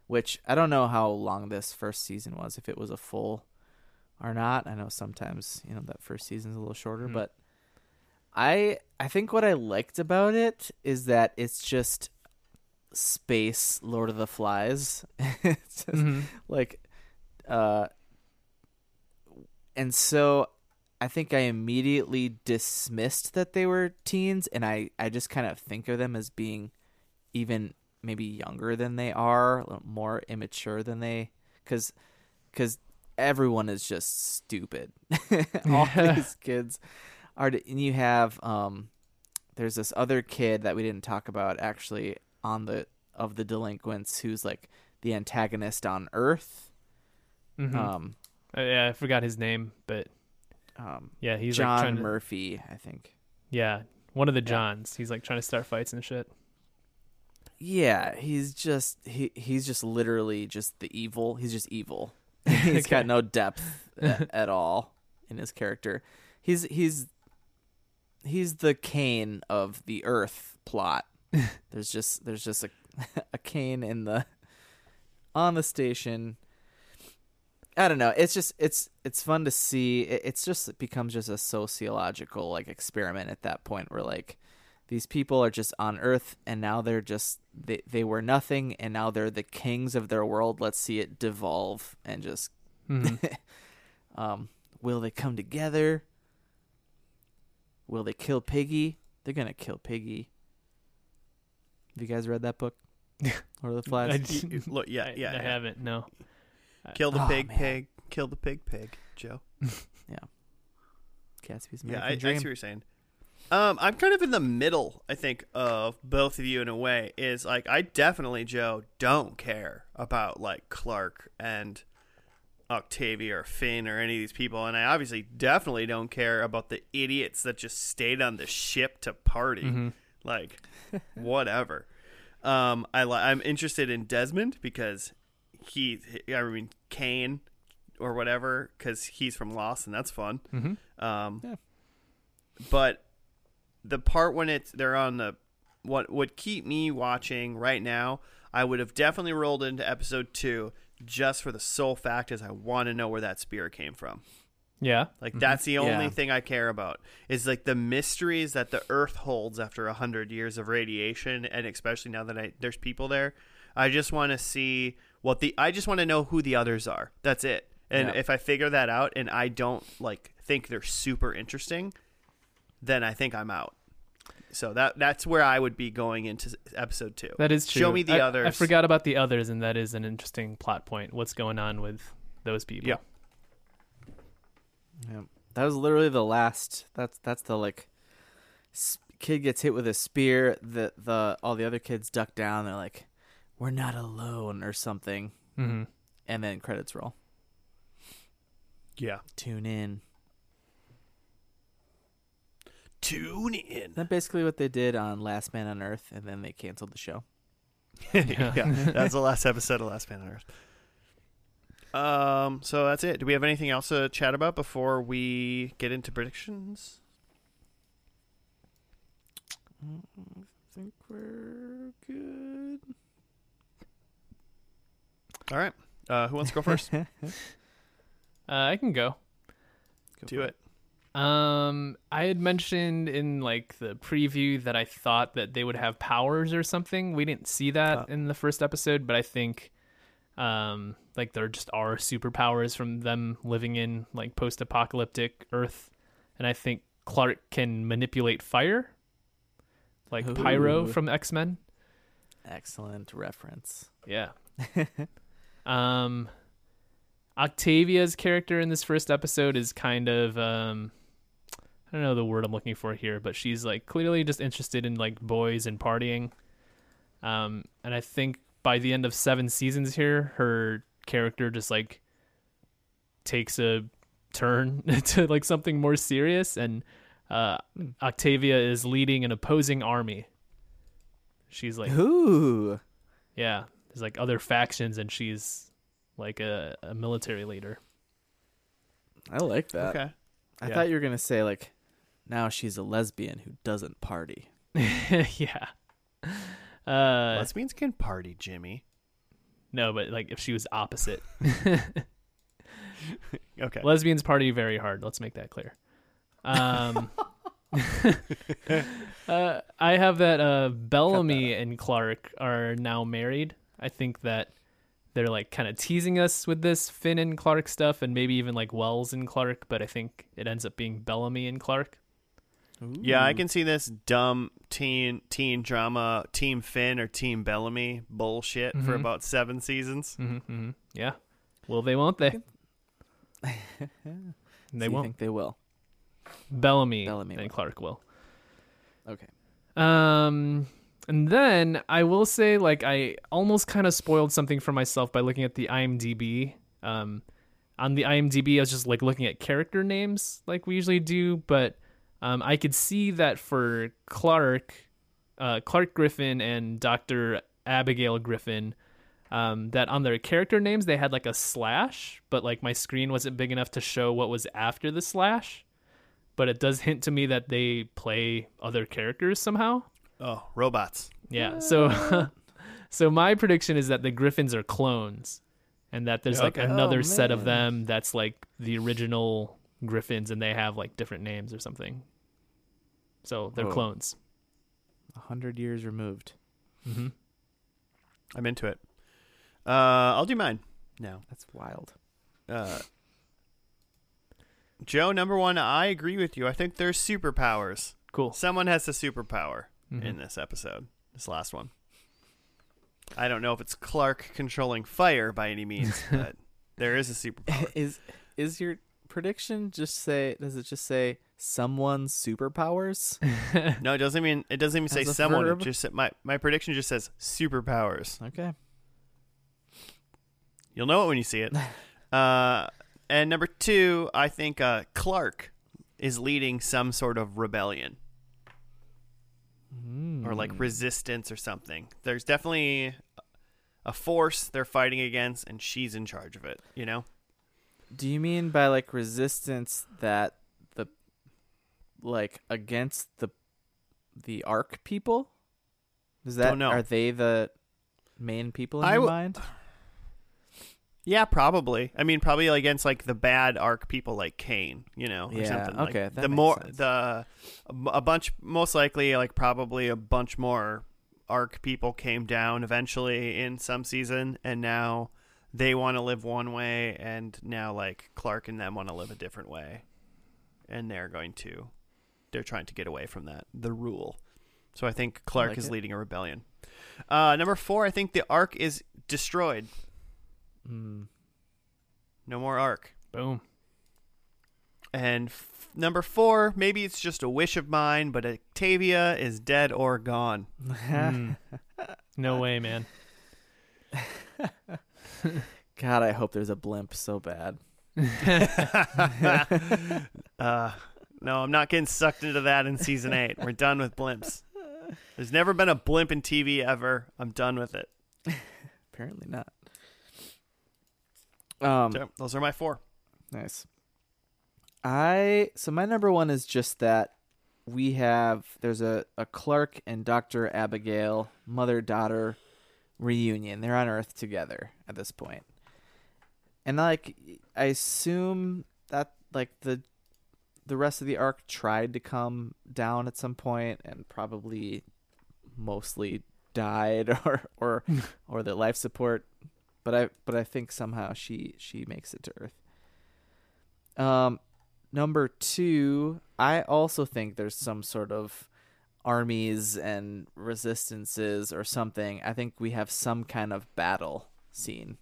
which I don't know how long this first season was if it was a full or not. I know sometimes, you know, that first season's a little shorter, Mhm. but I I think what I liked about it is that it's just space Lord of the Flies. it's just, Mhm. like uh and so I think I immediately dismissed that they were teens and I I just kind of think of them as being even maybe younger than they are, a little more immature than they cuz cuz everyone is just stupid. All Yeah. these kids are and you have um there's this other kid that we didn't talk about actually on the of the delinquents who's like the antagonist on Earth. Mhm. Um, Uh, yeah, I forgot his name, but um, yeah, he's John like trying to, Murphy, I think. yeah, one of the Johns. He's like trying to start fights and shit. Yeah, he's just he he's just literally just the evil. He's just evil. he's got no depth a- at all in his character. He's he's he's the Kane of the Earth plot. there's just there's just a a Kane in the on the station. I don't know. It's just it's it's fun to see. It, it's just it becomes just a sociological like experiment at that point where like these people are just on earth and now they're just they they were nothing and now they're the kings of their world. Let's see it devolve and just Mhm. um will they come together? Will they kill Piggy? They're going to kill Piggy. Have you guys read that book? Lord of the I Flies? d- You- you- look, yeah, I, yeah, I yeah. haven't. No. Kill the Oh, pig, man. pig. Kill the pig, pig. Joe. Gatsby's Yeah, American I, I see what you're saying. Um, I'm kind of in the middle, I think, of both of you in a way. Is like I definitely, Joe, don't care about like Clarke and Octavia or Finn or any of these people, and I obviously definitely don't care about the idiots that just stayed on the ship to party. Mhm. Like, whatever. Um, I li- I'm interested in Desmond because he, I mean, Kane or whatever, because he's from Lost, and that's fun. Mhm. Um, Yeah. but the part when it's they're on the what would keep me watching right now, I would have definitely rolled into episode two just for the sole fact is I want to know where that spear came from. Yeah. Like that's the only Yeah. thing I care about is like the mysteries that the Earth holds after a hundred years of radiation, and especially now that I, there's people there. I just want to see what the. I just want to know who the others are. That's it. And Yeah. if I figure that out, and I don't like think they're super interesting, then I think I'm out. So that that's where I would be going into episode two. That is true. Show me the I- others. I forgot about the others, and that is an interesting plot point. What's going on with those people? Yeah. Yeah. That was literally the last. That's that's the like. s- Kid gets hit with a spear. The the all the other kids duck down. They're like, "We're not alone" or something, hmm and then credits roll. yeah. Tune in. Tune in. Isn't basically what they did on Last Man on Earth, and then they canceled the show? yeah, that's the last episode of Last Man on Earth. Um, so that's it. Do we have anything else to chat about before we get into predictions? I think we're good. All right. Uh, who wants to go first? Uh, I can go. Do it. Um, I had mentioned in like the preview that I thought that they would have powers or something. We didn't see that Uh. in the first episode, but I think, um, like there just are superpowers from them living in like post-apocalyptic Earth, and I think Clarke can manipulate fire, like Pyro from X Men. Excellent reference. Yeah. um Octavia's character in this first episode is kind of um I don't know the word I'm looking for here, but she's like clearly just interested in like boys and partying. Um and I think by the end of 7 seasons here, her character just like takes a turn to like something more serious and uh Octavia is leading an opposing army. She's like Ooh, yeah, there's like other factions, and she's like a, a military leader. I like that. Okay. I Yeah. thought you were gonna say like, now she's a lesbian who doesn't party. yeah. Uh, Lesbians can party, Jimmy. no, but like if she was opposite, Okay. lesbians party very hard. Let's make that clear. Um, uh, I have that uh, Bellamy and Clarke are now married. I think that they're like kind of teasing us with this Finn and Clarke stuff, and maybe even like Wells and Clarke. But I think it ends up being Bellamy and Clarke. Yeah, I can see this dumb teen teen drama, Team Finn or Team Bellamy bullshit for Mhm. about seven seasons. hmm hmm Yeah. Will they? Won't they? They you won't. think they will? Bellamy, Bellamy and will. Clarke will. Okay. Um, and then I will say, like, I almost kind of spoiled something for myself by looking at the IMDb. Um, on the IMDb, I was just like looking at character names, like we usually do, but um, I could see that for Clarke, uh, Clarke Griffin and Doctor Abigail Griffin, um, that on their character names they had like a slash, but like my screen wasn't big enough to show what was after the slash. But it does hint to me that they play other characters somehow. Oh, robots. Yeah. So so my prediction is that the Griffins are clones and that there's like Okay. another Oh, set of them that's like the original Griffins and they have like different names or something. So they're Whoa. clones. A hundred years removed. Mm-hmm. I'm into it. Uh, I'll do mine now. That's wild. Uh, Joe, number one, I agree with you. I think there's superpowers. Cool. Someone has a superpower Mhm. in this episode, this last one. I don't know if it's Clarke controlling fire by any means, but there is a superpower. is is your prediction just say? Does it just say someone's superpowers? No, it doesn't mean it doesn't even say someone. It just my my prediction just says superpowers. Okay. You'll know it when you see it. Uh, and number two, I think uh, Clarke is leading some sort of rebellion or like Hmm. resistance or something. There's definitely a force they're fighting against, and she's in charge of it. You know? Do you mean by like resistance that the like against the the Ark people? Is that Don't know. are they the main people in I your w- mind? Yeah, probably. I mean, probably against like the bad Ark people like Kane, you know, or Yeah, something. Like, okay, that the more sense. the a bunch, most likely, like probably a bunch more Ark people came down eventually in some season, and now they want to live one way, and now like Clarke and them want to live a different way, and they're going to, they're trying to get away from that the rule. So I think Clarke like is it. leading a rebellion. Uh, number four, I think the Ark is destroyed. Mm. No more Ark. Boom. And f- number four, maybe it's just a wish of mine, but Octavia is dead or gone. Mm. no way, man. God, I hope there's a blimp so bad. uh, no, I'm not getting sucked into that in season eight. We're done with blimps. There's never been a blimp in TV ever. I'm done with it. Apparently not. Um, So, those are my four. Nice. I so my number one is just that we have there's a, a Clarke and Dr. Abigail mother daughter reunion. They're on Earth together at this point. And like I assume that like the the rest of the Ark tried to come down at some point and probably mostly died or or or the life support but I but I think somehow she she makes it to Earth. Um, number two, I also think there's some sort of armies and resistances or something. I think we have some kind of battle scene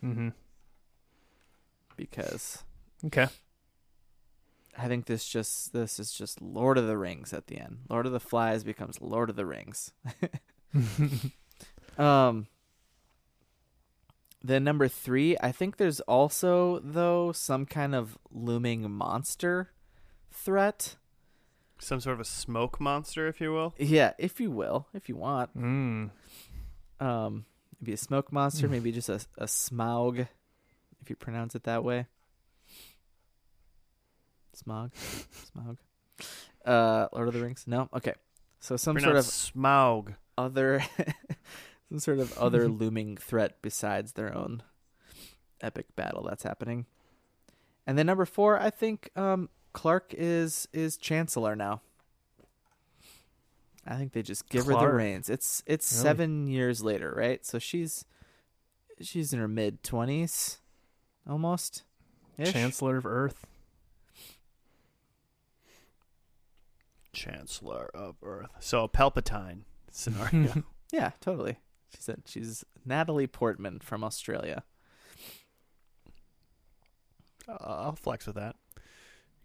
hmm because Okay. I think this just this is just Lord of the Rings at the end. Lord of the Flies becomes Lord of the Rings. Um. Then number three, I think there's also though some kind of looming monster threat. Some sort of a smoke monster, if you will. Yeah, if you will, if you want. mm. Um, maybe a smoke monster, maybe just a a smaug, if you pronounce it that way. Smog, smog. Uh, Lord of the Rings. No, okay. So some sort of Pronounced Smaug. other some sort of other looming threat besides their own epic battle that's happening. And then number 4, I think um Clarke is is chancellor now. I think they just give her the reins. It's it's Really? 7 years later, right? So she's she's in her mid 20s almost. Chancellor of Earth. Chancellor of Earth. So a Palpatine scenario. Yeah, totally. She said she's Natalie Portman from Australia. Uh, I'll flex with that.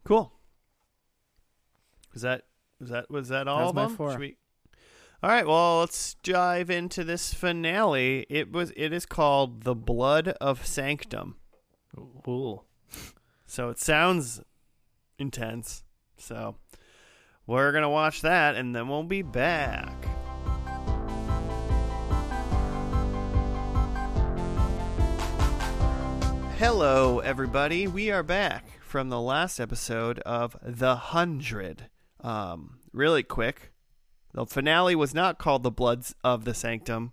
Cool. Was that was that was that all That's of my them? four. We All right, well, let's dive into this finale. It was it is called The Blood of Sanctum. Ooh. So it sounds intense. So we're going to watch that and then we'll be back. Hello, everybody. We are back from the last episode of The Hundred. Um, really quick, the finale was not called The Bloods of the Sanctum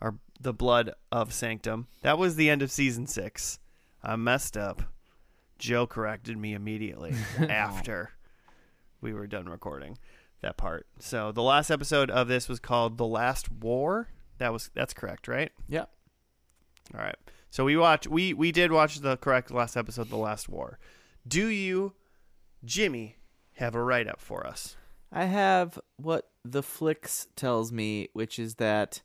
or The Blood of Sanctum. That was the end of season six. I messed up. Joe corrected me immediately after we were done recording that part. So the last episode of this was called The Last War. That was that's correct, right? Yeah. All right. So we watch we we did watch the correct last episode, The Last War. Do you, Jimmy, have a write up for us? I have what the flicks tells me, which is that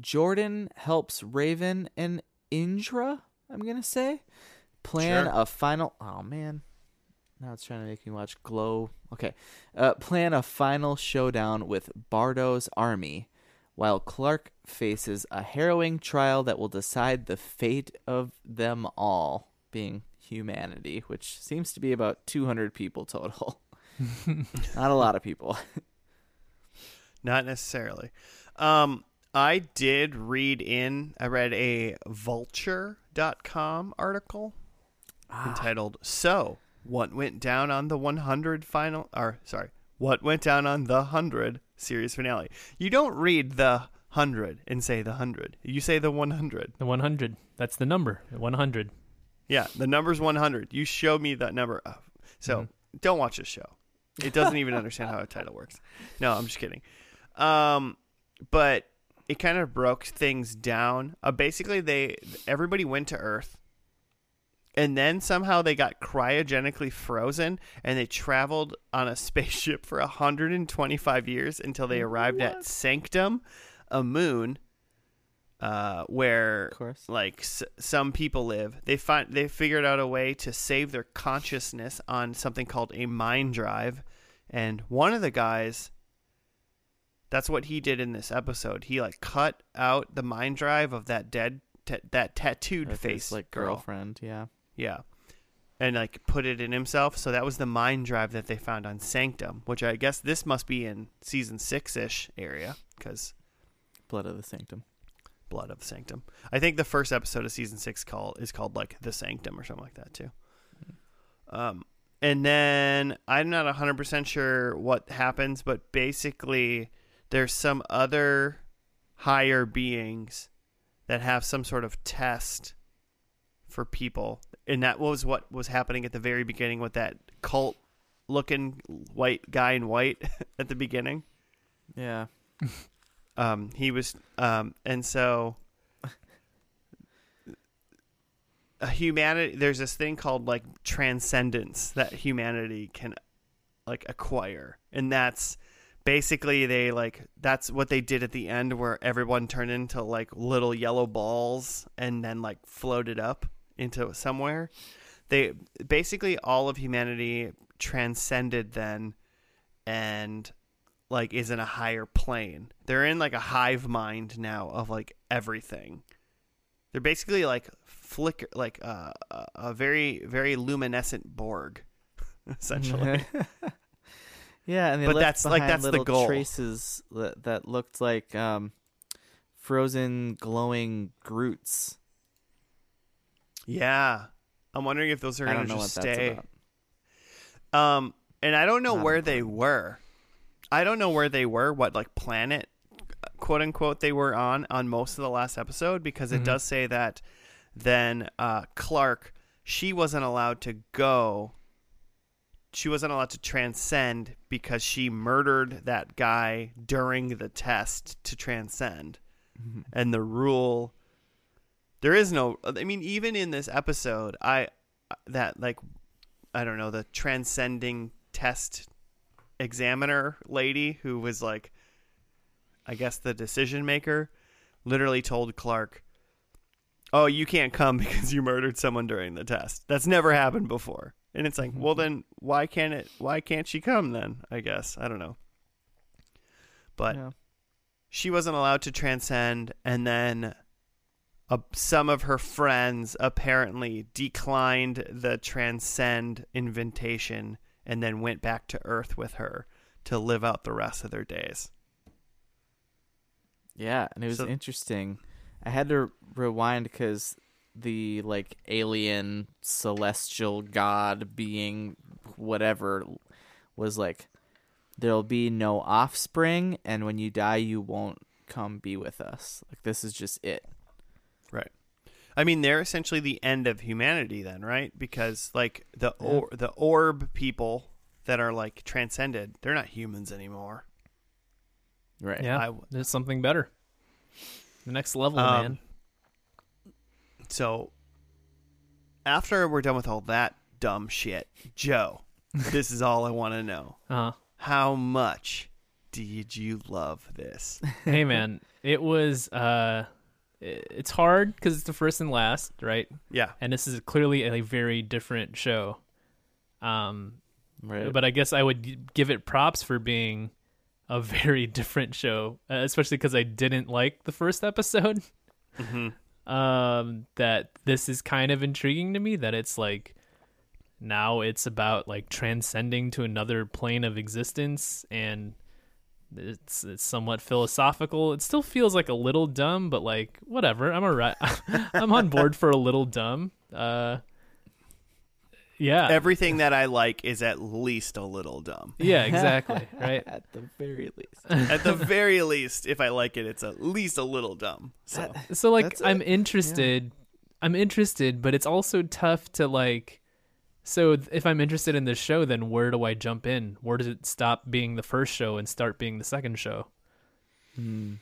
Jordan helps Raven and Indra, I'm going to say, plan Sure. a final. Oh, man. Now it's trying to make me watch Glow. Okay. Uh, plan a final showdown with Bardo's army, while Clarke faces a harrowing trial that will decide the fate of them all, being humanity, which seems to be about 200 people total. Not a lot of people. Not necessarily. Um, I did read in. I read a Vulture.com article entitled "So What Went Down on the 100 Final?" Or sorry, what went down on the 100 series finale. You don't read the 100 and say the 100. You say the 100. The 100. That's the number. 100. Yeah, the number's 100. You show me that number. Uh, So Mhm. don't watch this show. It doesn't even understand how a title works. No, I'm just kidding. Um, but it kind of broke things down. Uh, basically, they everybody went to Earth, and then somehow they got cryogenically frozen, and they traveled on a spaceship for 125 years until they arrived at Sanctum, a moon, uh, where Of course. like s- some people live. They find they figured out a way to save their consciousness on something called a mind drive, and one of the guys. That's what he did in this episode. He like cut out the mind drive of that dead, ta- that tattooed his, face like girl. girlfriend, yeah. Yeah. And like put it in himself. So that was the mind drive that they found on Sanctum, which I guess this must be in season six ish area because Blood of the Sanctum. Blood of the Sanctum. I think the first episode of season six call is called like the Sanctum or something like that too. Um, and then I'm not hundred percent sure what happens, but basically there's some other higher beings that have some sort of test for people, and that was what was happening at the very beginning with that cult looking white guy in white at the beginning. Yeah. Um, he was, um, and so humanity. There's this thing called like transcendence that humanity can like acquire, and that's basically they like that's what they did at the end, where everyone turned into like little yellow balls and then like floated up into somewhere. They basically all of humanity transcended then, and like is in a higher plane. They're in like a hive mind now of like everything. They're basically like flicker, like uh, a, very very luminescent Borg, essentially. yeah, and But that's- like, that's the goal. traces that, that looked like um, frozen glowing Groots. yeah, I'm wondering if those are gonna don't what just stay. Um, and I don't know Not where they were. I don't know where they were, what like planet, quote unquote, they were on on most of the last episode because it Mhm. does say that then uh, Clarke she wasn't allowed to go. She wasn't allowed to transcend because she murdered that guy during the test to transcend Mm-hmm. and the rule there is no i mean even in this episode i that like i don't know the transcending test examiner lady who was like i guess the decision maker literally told clarke oh you can't come because you murdered someone during the test. That's never happened before. And it's like well then why can't it why can't she come then i guess? I don't know. But Yeah. she wasn't allowed to transcend, and then uh, some of her friends apparently declined the transcend invitation and then went back to Earth with her to live out the rest of their days. Yeah, and it was So- interesting. I had to rewind because the like alien celestial god being whatever was like there'll be no offspring and when you die you won't come be with us like this is just it Right. I mean, they're essentially the end of humanity, then, right? Because like the Yeah. or, the orb people that are like transcended, they're not humans anymore. right Yeah, I- there's something better. The next level, Um, man. So after we're done with all that dumb shit, Joe, this is all I want to know. Uh, How much did you love this? hey, man, it was. Uh, i- it's hard because it's the first and last, right? Yeah. And this is clearly a very different show. Um, right but I guess I would give it props for being a very different show, uh, especially because I didn't like the first episode. hmm um that this is kind of intriguing to me that it's like now it's about like transcending to another plane of existence and it's it's somewhat philosophical. It still feels like a little dumb but like whatever. I'm alright i'm on board for a little dumb. Uh yeah. Everything that I like is at least a little dumb. yeah exactly right? At the very least. At the very least, if I like it, it's at least a little dumb. So so like i'm it. interested i'm interested but it's also tough to like so if i'm interested in this show then where do i jump in where does it stop being the first show and start being the second show Hmm.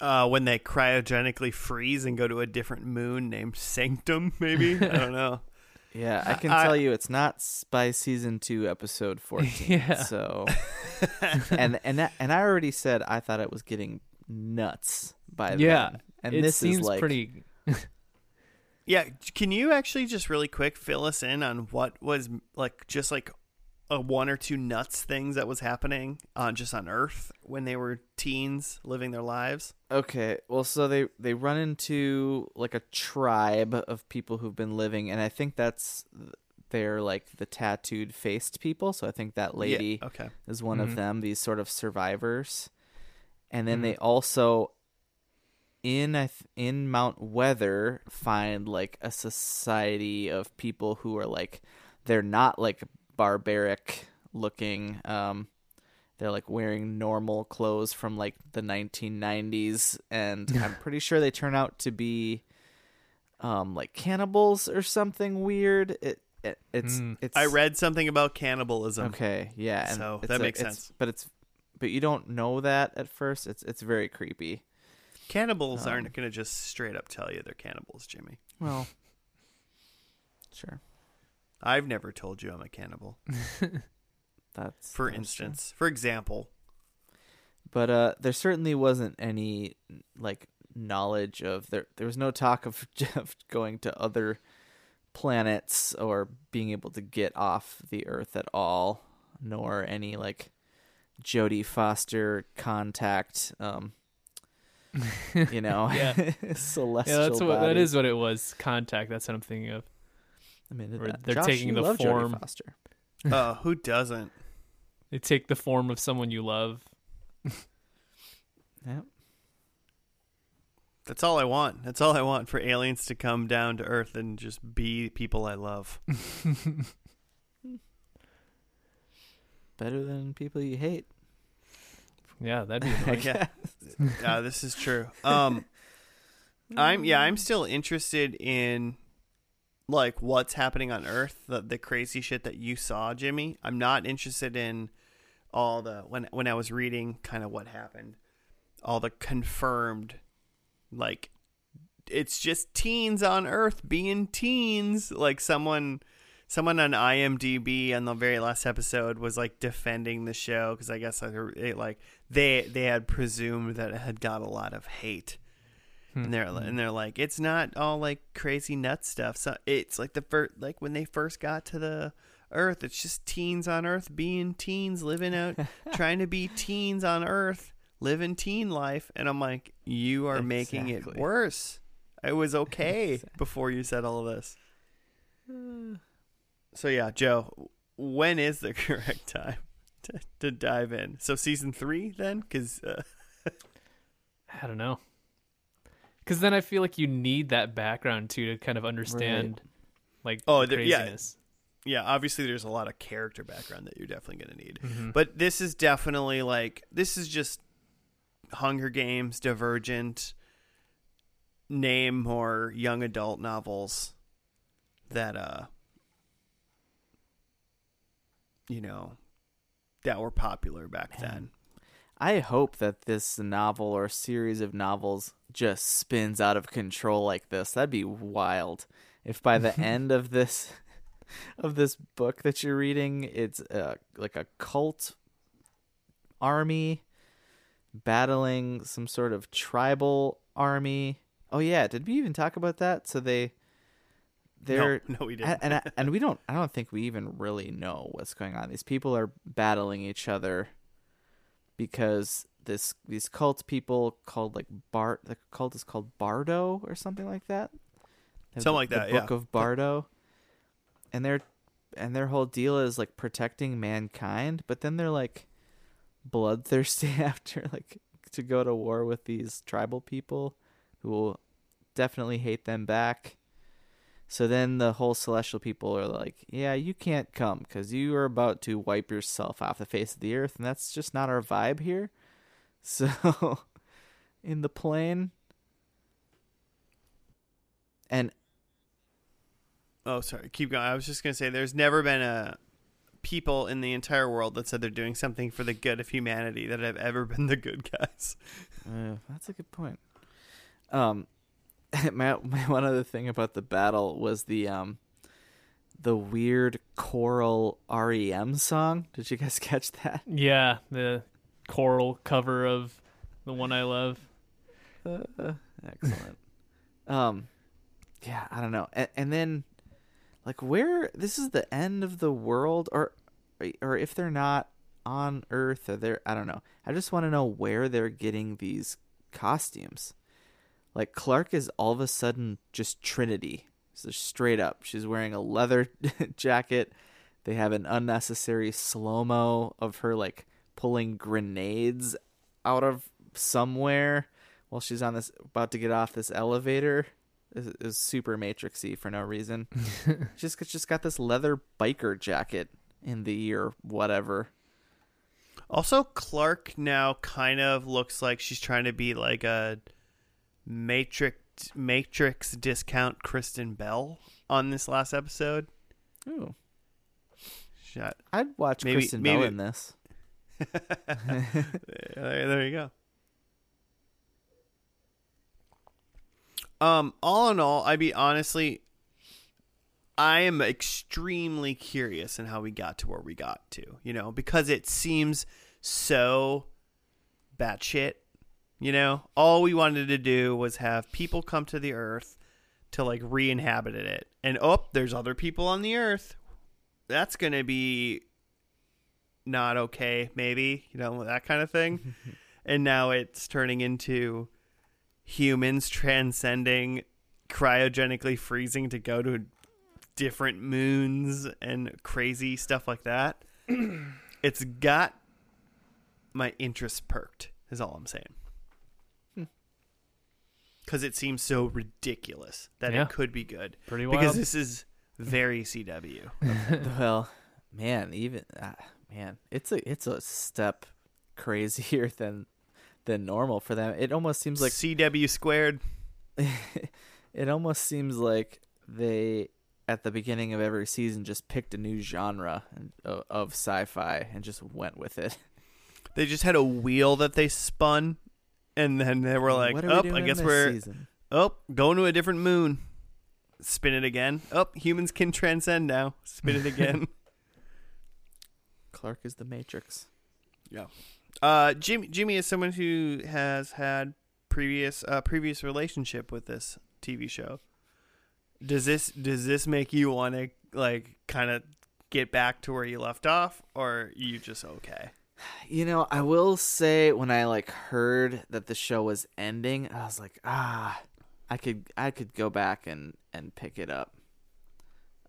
uh, when they cryogenically freeze and go to a different moon named Sanctum, maybe I don't know. yeah i can I- tell you it's not s- by season 2 episode 14 Yeah. so and and that, and i already said i thought it was getting nuts by Yeah, then. and it this seems is like pretty Yeah, can you actually just really quick fill us in on what was like just like a one or two nuts things that was happening on just on Earth when they were teens living their lives? Okay, well, so they they run into like a tribe of people who've been living, and I think that's they're like the tattooed faced people. So I think that lady Yeah, okay. is one Mhm. of them. These sort of survivors, and then Mhm. they also in I th- in Mount Weather find like a society of people who are like they're not like barbaric looking. Um, they're like wearing normal clothes from like the 1990s, and I'm pretty sure they turn out to be um like cannibals or something weird. It, it it's Mm. it's I read something about cannibalism. Okay, yeah, and So it's that a- makes it's- sense. But it's but you don't know that at first. It's it's very creepy. Cannibals Um, aren't going to just straight up tell you they're cannibals, Jimmy. Well, sure. I've never told you I'm a cannibal. That's For that's true. instance, for example, but uh, there certainly wasn't any like knowledge of there. There was no talk of Jeff going to other planets or being able to get off the Earth at all, nor any like Jodie Foster contact. Um, you know, Yeah. celestial. yeah that's what body. is what it was contact that's what i'm thinking of I mean, Or that- they're Josh, taking the love form- Foster. uh, who doesn't? they take the form of someone you love Yeah. That's all I want. That's all I want for aliens to come down to Earth and just be people I love. Better than people you hate. Yeah that'd be annoying. Yeah, this is true. Um, I'm yeah, I'm still interested in like what's happening on Earth, the the crazy shit that you saw, Jimmy. I'm not interested in all the when when I was reading kind of what happened, all the confirmed, like it's just teens on Earth being teens. Like someone, someone on IMDb on the very last episode was like defending the show because I guess like, it, like they they had presumed that it had got a lot of hate Hmm. and they're and they're like it's not all like crazy nut stuff so it's like the first like when they first got to the earth it's just teens on earth being teens living out trying to be teens on earth living teen life, and I'm like, you are making it worse. It was okay Exactly. before you said all of this. So yeah, Joe, when is the correct time to, to dive in? So season three then, because uh, I don't know. Because then I feel like you need that background too to kind of understand, like, Oh, the there- yeah. yeah, obviously there's a lot of character background that you're definitely going to need. Mhm. But this is definitely like this is just Hunger Games, Divergent, name more young adult novels that uh you know that were popular back then. I hope that this novel or series of novels just spins out of control like this. That'd be wild. If by the end of this of this book that you're reading, it's uh, like a cult army battling some sort of tribal army. Oh yeah, did we even talk about that? So they they're no, no, we and didn't. and, I, and we don't I don't think we even really know what's going on. These people are battling each other because this these cult people called like Bart the cult is called Bardo or something like that. They Something the- like the that, Book yeah. of Bardo. And their and their whole deal is like protecting mankind, but then they're like bloodthirsty after like to go to war with these tribal people who will definitely hate them back. So then the whole celestial people are like, "Yeah, you can't come because you are about to wipe yourself off the face of the earth, and that's just not our vibe here." So, in the plane, and oh, sorry. Keep going. I was just going to say there's never been a people in the entire world that said they're doing something for the good of humanity that have ever been the good guys. Uh, that's a good point. Um, my, my one other thing about the battle was the um, the weird choral REM song. Did you guys catch that? Yeah, the choral cover of the one I love. Excellent. um, yeah, I don't know, and, and then like where this is the end of the world, or or if they're not on Earth, or they're I don't know. I just want to know where they're getting these costumes. Like Clarke is all of a sudden just Trinity, so straight up. She's wearing a leather jacket. They have an unnecessary slow mo of her like pulling grenades out of somewhere while she's on this about to get off this elevator is, super matrixy for no reason. she's just got this leather biker jacket in the year whatever. Also, Clarke now kind of looks like she's trying to be like a Matrix Matrix discount Kristen Bell on this last episode. Ooh, Shut. I'd watch Maybe- Kristen Bell in this. there, there you go. Um, all in all, I be honestly, I am extremely curious in how we got to where we got to. You know, because it seems so batshit. You know, all we wanted to do was have people come to the Earth to like re-inhabit it, and oh, there's other people on the Earth. That's gonna be not okay, maybe, you know, that kind of thing. and now it's turning into humans transcending cryogenically freezing to go to different moons and crazy stuff like that. it's got my interest perked, is all I'm saying. Because it seems so ridiculous that Yeah. it could be good. Pretty wild. Because this is very CW. well, man, even ah, man, it's a it's a step crazier than than normal for them. It almost seems like CW squared. it almost seems like they at the beginning of every season just picked a new genre and- of, of sci-fi and just went with it. They just had a wheel that they spun, and then they were like, what are we "Oh, doing I guess we're season? oh going to a different moon." Spin it again. Oh, humans can transcend now. Spin it again. Clarke is the Matrix. Yeah. Uh, Jimmy, Jimmy is someone who has had previous uh, previous relationship with this TV show. Does this does this make you want to like kind of get back to where you left off, or you just okay? You know, I will say when I like heard that the show was ending, I was like, ah, I could I could go back and and pick it up.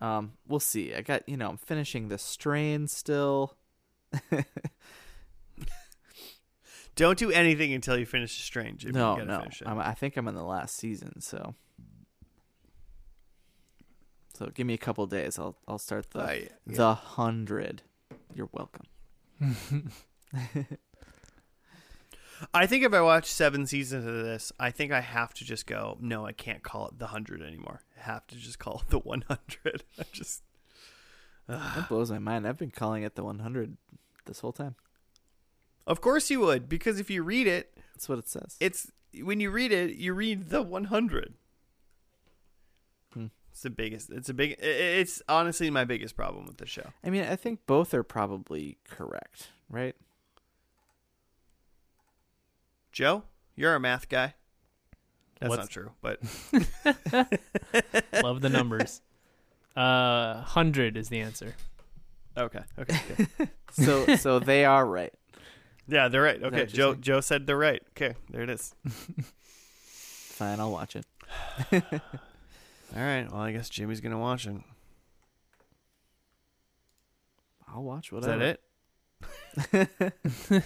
Um, we'll see. I got you know I'm finishing the strain still. Don't do anything until you finish the strain, Jimmy. no, no. I think I'm in the last season, so so give me a couple days. I'll I'll start the Uh, yeah. the hundred. You're welcome. I think if I watch seven seasons of this, I think I have to just go. No, I can't call it the hundred anymore. I have to just call it the one hundred. I just That blows my mind. I've been calling it the 100 this whole time. Of course you would, because if you read it, That's what it says. it's when you read it, you read the 100. Hmm. It's the biggest. It's a big. i- i- It's honestly my biggest problem with the show. I mean, I think both are probably correct, right? Joe, you're a math guy. That's What's- not true, but Love the numbers. Uh, hundred is the answer. okay, okay, okay. So so they are right. yeah, they're right. Okay, Joe. saying? Joe said they're right. Okay, there it is. Fine, I'll watch it. All right. Well, I guess Jimmy's gonna watch it. I'll watch whatever. Is that it?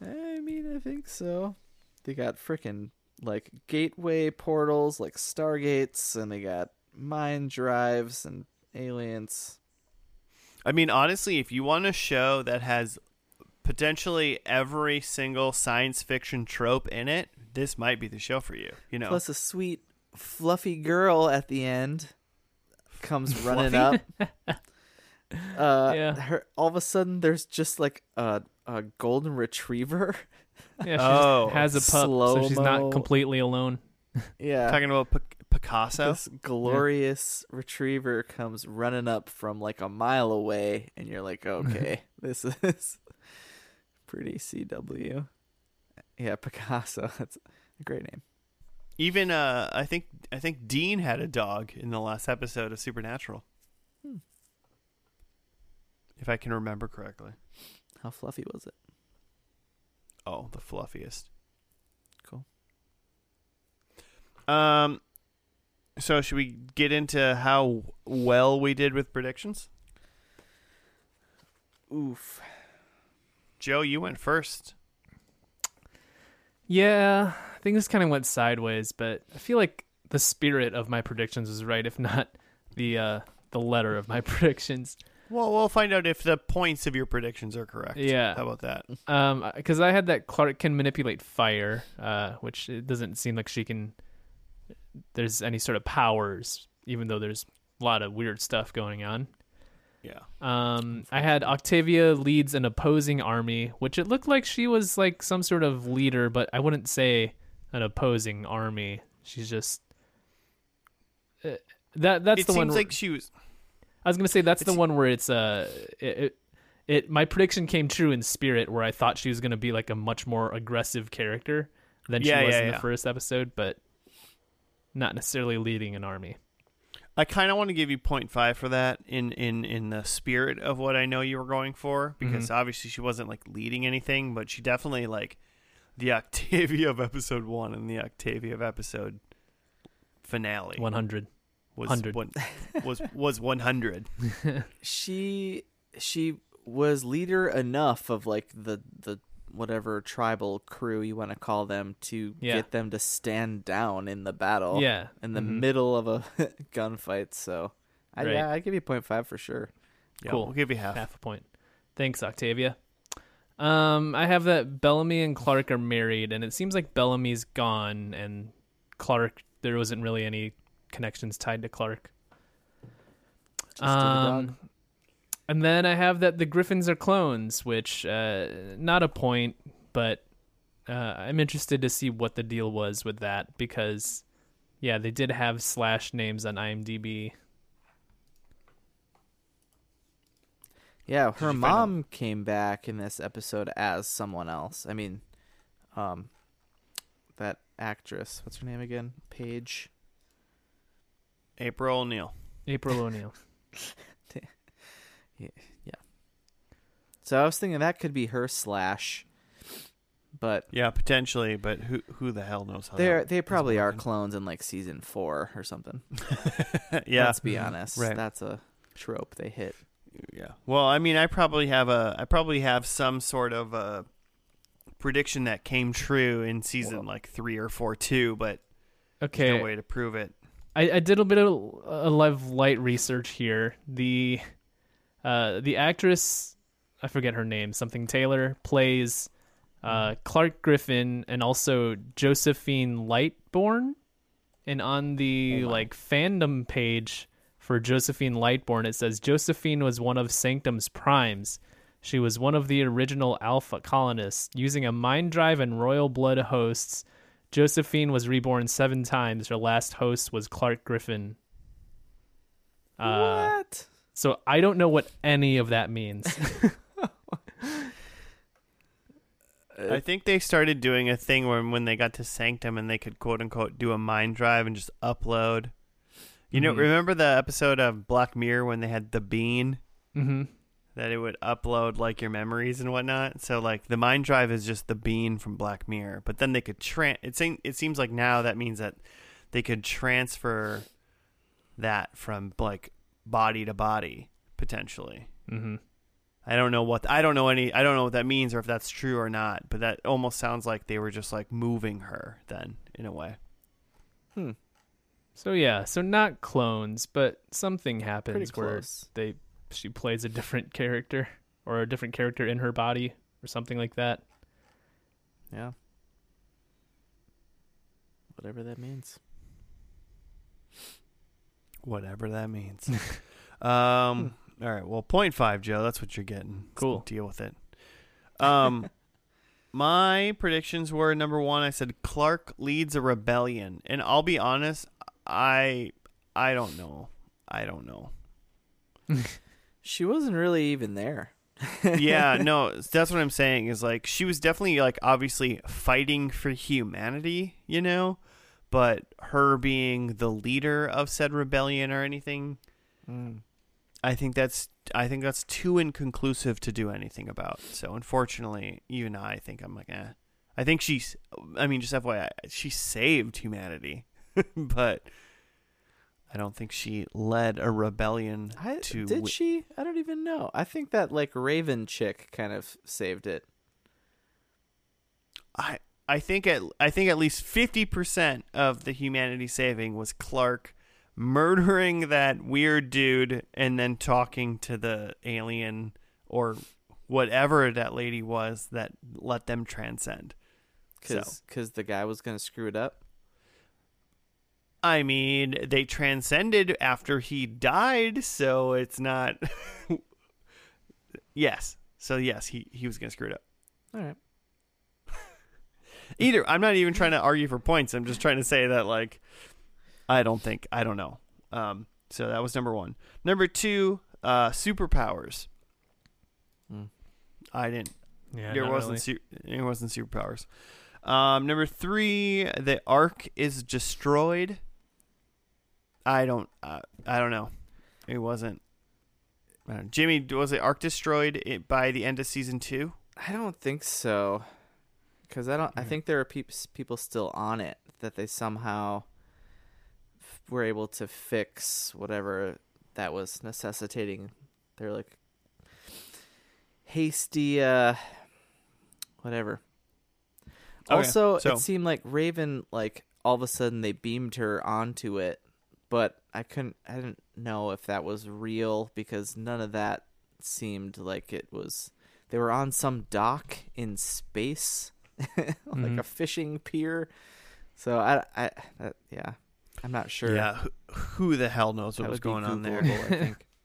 I mean, I think so. They got freaking like gateway portals, like stargates, and they got mind drives and aliens. I mean, honestly, if you want a show that has potentially every single science fiction trope in it, this might be the show for you. You know, Plus a sweet, fluffy girl at the end comes running up. Uh, Yeah. her all of a sudden there's just like a a golden retriever. Yeah, she Oh, just has a pup, so she's not completely alone. yeah, talking about Pic- Picasso. this glorious retriever comes running up from like a mile away, and you're like, okay, this is pretty CW. Yeah, Picasso. That's a great name. Even uh, I think I think Dean had a dog in the last episode of Supernatural, Hmm. if I can remember correctly. How fluffy was it? Oh, the fluffiest. Cool. Um, so should we get into how well we did with predictions? Oof. Joe, you went first. Yeah, I think this kind of went sideways, but I feel like the spirit of my predictions was right, if not the uh, the letter of my predictions. Well, we'll find out if the points of your predictions are correct. Yeah. How about that? Um, because I had that Clarke can manipulate fire, uh, which it doesn't seem like she can. There's any sort of powers, even though there's a lot of weird stuff going on. Yeah. Um, I had Octavia leads an opposing army, which it looked like she was like some sort of leader, but I wouldn't say an opposing army. She's just uh, that. That's it the seems one. where- like she was. I was gonna say that's the it's- one where it's uh it, it it my prediction came true in spirit where I thought she was gonna be like a much more aggressive character than Yeah, she was yeah, in yeah. the first episode, but not necessarily leading an army. I kind of want to give you 0.5 for that in, in, in the spirit of what I know you were going for because Mhm. obviously she wasn't like leading anything, but she definitely like the Octavia of episode one and the Octavia of episode finale One hundred. was 100. one, was was 100. she she was leader enough of like the the whatever tribal crew you want to call them to Yeah. get them to stand down in the battle Yeah. in the Mhm. middle of a gunfight so I, Right. yeah i give you 0.5 for sure Yeah, Cool. We'll give you half. half a point. Thanks, Octavia. Um, I have that Bellamy and Clarke are married, and it seems like Bellamy's gone, and Clarke. There wasn't really any connections tied to Clarke. Just to the. Um, and then I have that the Griffins are clones, which uh, not a point, but uh, I'm interested to see what the deal was with that because, yeah, they did have slash names on IMDb. Yeah her mom came back in this episode as someone else i mean um that actress what's her name again paige April O'Neil. April O'Neil. Yeah. So I was thinking that could be her slash, but Yeah, potentially, but who who the hell knows how? they're they probably are clones in like season four or something. yeah, Let's be honest. Right. That's a trope they hit. Yeah. Well, I mean, I probably have a I probably have some sort of a prediction that came true in season Well- like three or four too, but Okay, no way to prove it. I, I did a bit of a lot of light research here. The uh, the actress, I forget her name, something Taylor plays uh, Clarke Griffin and also Josephine Lightbourne. And on the Oh like fandom page for Josephine Lightbourne, it says Josephine was one of Sanctum's primes. She was one of the original Alpha colonists. Using a mind drive and royal blood hosts, Josephine was reborn seven times. Her last host was Clarke Griffin. Uh, what? so I don't know what any of that means. I think they started doing a thing where when they got to Sanctum and they could quote unquote do a mind drive and just upload. You know, Mhm. remember the episode of Black Mirror when they had the bean hmm that it would upload like your memories and whatnot? So like the mind drive is just the bean from Black Mirror, but then they could tran. It seems it seems like now that means that they could transfer that from like body to body potentially. hmm Mm-hmm. I don't know what I don't know any I don't know what that means or if that's true or not, but that almost sounds like they were just like moving her then in a way. Hmm. So yeah, so not clones, but something happens where they she plays a different character or a different character in her body or something like that. Yeah. Whatever that means. Whatever that means. um all right, well point five, Joe, that's what you're getting. Cool. Deal with it. Um my predictions were number one, I said Clarke leads a rebellion. And I'll be honest, I I don't know. I don't know. She wasn't really even there. yeah, no, that's what I'm saying is like she was definitely like obviously fighting for humanity, you know, but her being the leader of said rebellion or anything, Mm. I think that's I think that's too inconclusive to do anything about. So unfortunately, even I think I'm like, eh. I think she's I mean, just FYI, she saved humanity, but I don't think she led a rebellion I, to did wi- she? I don't even know. I think that like Raven chick kind of saved it. I I think at I think at least fifty percent of the humanity saving was Clarke murdering that weird dude and then talking to the alien or whatever that lady was that let them transcend. So because the guy was gonna screw it up. I mean, they transcended after he died, so it's not. yes, so yes, he he was gonna screw it up. All right. Either I'm not even trying to argue for points. I'm just trying to say that like I don't think I don't know. Um, so that was number one. Number two, uh, superpowers. Hmm. I didn't. Yeah, there wasn't. really. Su- there wasn't superpowers. Um, number three, the Ark is destroyed. I don't. Uh, I don't know. It wasn't. Don't- Jimmy, was it Ark destroyed it by the end of season two? I don't think so. Because I don't. I think there are peop- people still on it that they somehow f- were able to fix whatever that was necessitating. They're like hasty, uh, whatever. Okay, Also, so- it seemed like Raven, like all of a sudden they beamed her onto it, but I couldn't. I didn't know if that was real because none of that seemed like it was. They were on some dock in space, like Mhm. a fishing pier. So I, I, uh, yeah, I'm not sure. Yeah. Who, who the hell knows what That was going on there? I think.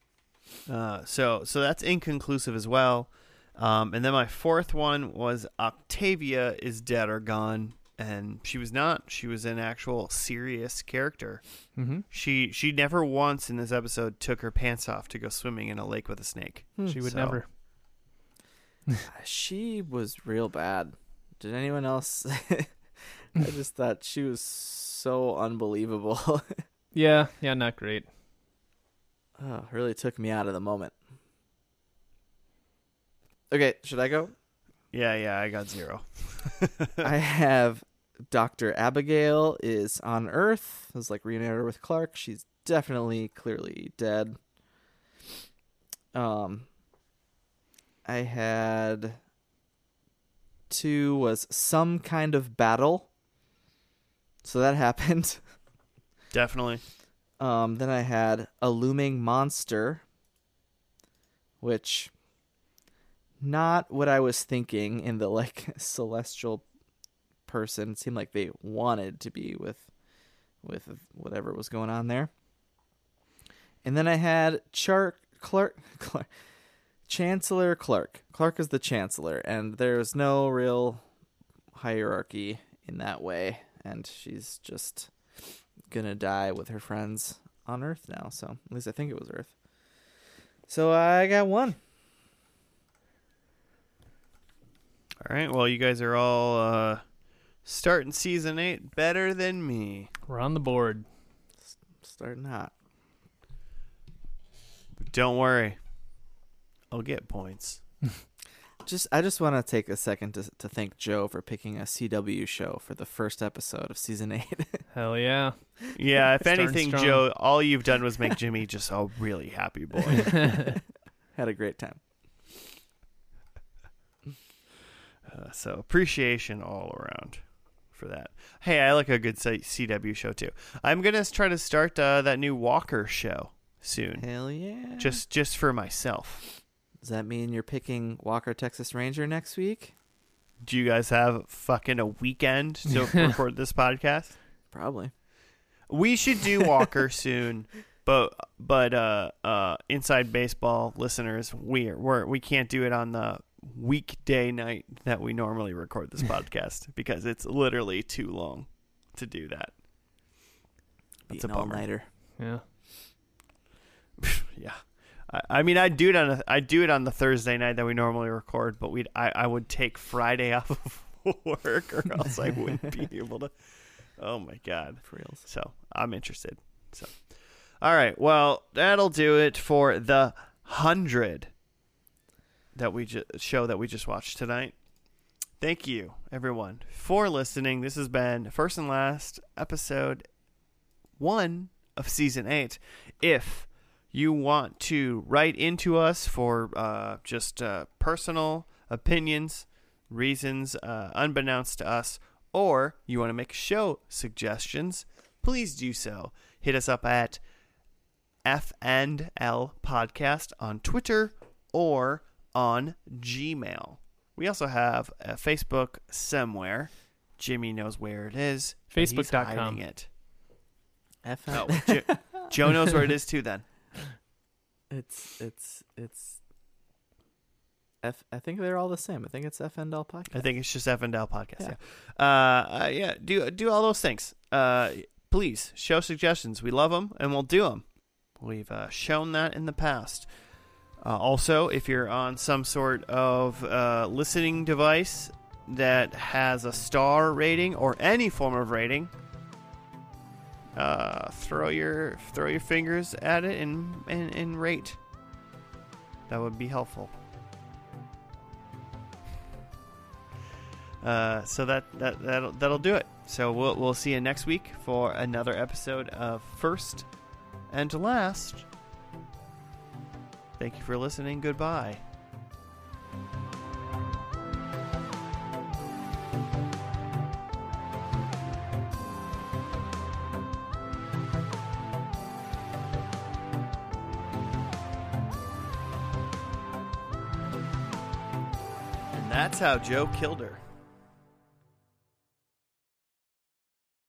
Uh, so so that's inconclusive as well. Um, and then my fourth one was Octavia is dead or gone, and she was not. She was an actual serious character. hmm She she never once in this episode took her pants off to go swimming in a lake with a snake. She would So- never. She was real bad. Did anyone else? I just thought she was so unbelievable. Yeah, yeah, not great. oh, really took me out of the moment. Okay, should I go? Yeah, yeah, I got zero. I have Dr. Abigail is on Earth. It was like reunited with Clarke. She's definitely clearly dead. Um I had two was some kind of battle. So that happened. Definitely. Um then I had a looming monster which not what I was thinking in the like celestial person. It seemed like they wanted to be with with whatever was going on there. And then I had Char Clarke, Clarke Chancellor Clarke. Clarke is the chancellor and there's no real hierarchy in that way and she's just to die with her friends on Earth now. So, at least I think it was Earth. So, I got one. All right. Well, you guys are all uh, starting season eight better than me. We're on the board. Starting hot. Don't worry. I'll get points. Just I just want to take a second to to thank Joe for picking a CW show for the first episode of season 8. Hell yeah. Yeah, if Starting anything, strong. Joe, all you've done was make Jimmy just a really happy boy. Had a great time. Uh, so appreciation all around for that. Hey, I like a good CW show too. I'm gonna try to start uh, that new Walker show soon, Hell yeah. just just for myself. Does that mean you're picking Walker Texas Ranger next week? Do you guys have fucking a weekend to record this podcast? Probably. We should do Walker soon, but but uh uh inside baseball listeners, we're we're we can't do it on the weekday night that we normally record this podcast because it's literally too long to do that. That's a Being all bummer. nighter. Yeah. yeah. I, I mean, I'd do it on a, I'd do it on the Thursday night that we normally record, but we'd I, I would take Friday off of work or else I wouldn't be able to. Oh my god. For reals. So I'm interested. So, all right. Well, that'll do it for the hundred that we ju- show that we just watched tonight. Thank you, everyone, for listening. This has been first and last episode one of season eight. If you want to write into us for uh, just uh, personal opinions, reasons uh, unbeknownst to us, or you want to make show suggestions, please do so. Hit us up at F and L Podcast on Twitter or on Gmail. We also have a Facebook somewhere. Jimmy knows where it is. but he's Facebook.com. hiding it. F- Oh, Jo- Joe knows where it is too. Then it's it's it's F I think they're all the same. I think it's FNL podcast. I think it's just F and L Podcast. Yeah. Yeah. Uh, uh, yeah. Do do all those things. Uh, please show suggestions. We love them, and we'll do them. We've uh, shown that in the past. Uh, also, if you're on some sort of uh, listening device that has a star rating or any form of rating, uh, throw your throw your fingers at it and, and, and rate. That would be helpful. Uh, so that that that'll, that'll do it. So we'll we'll see you next week for another episode of First and Last. Thank you for listening. Goodbye. And that's how Joe killed her.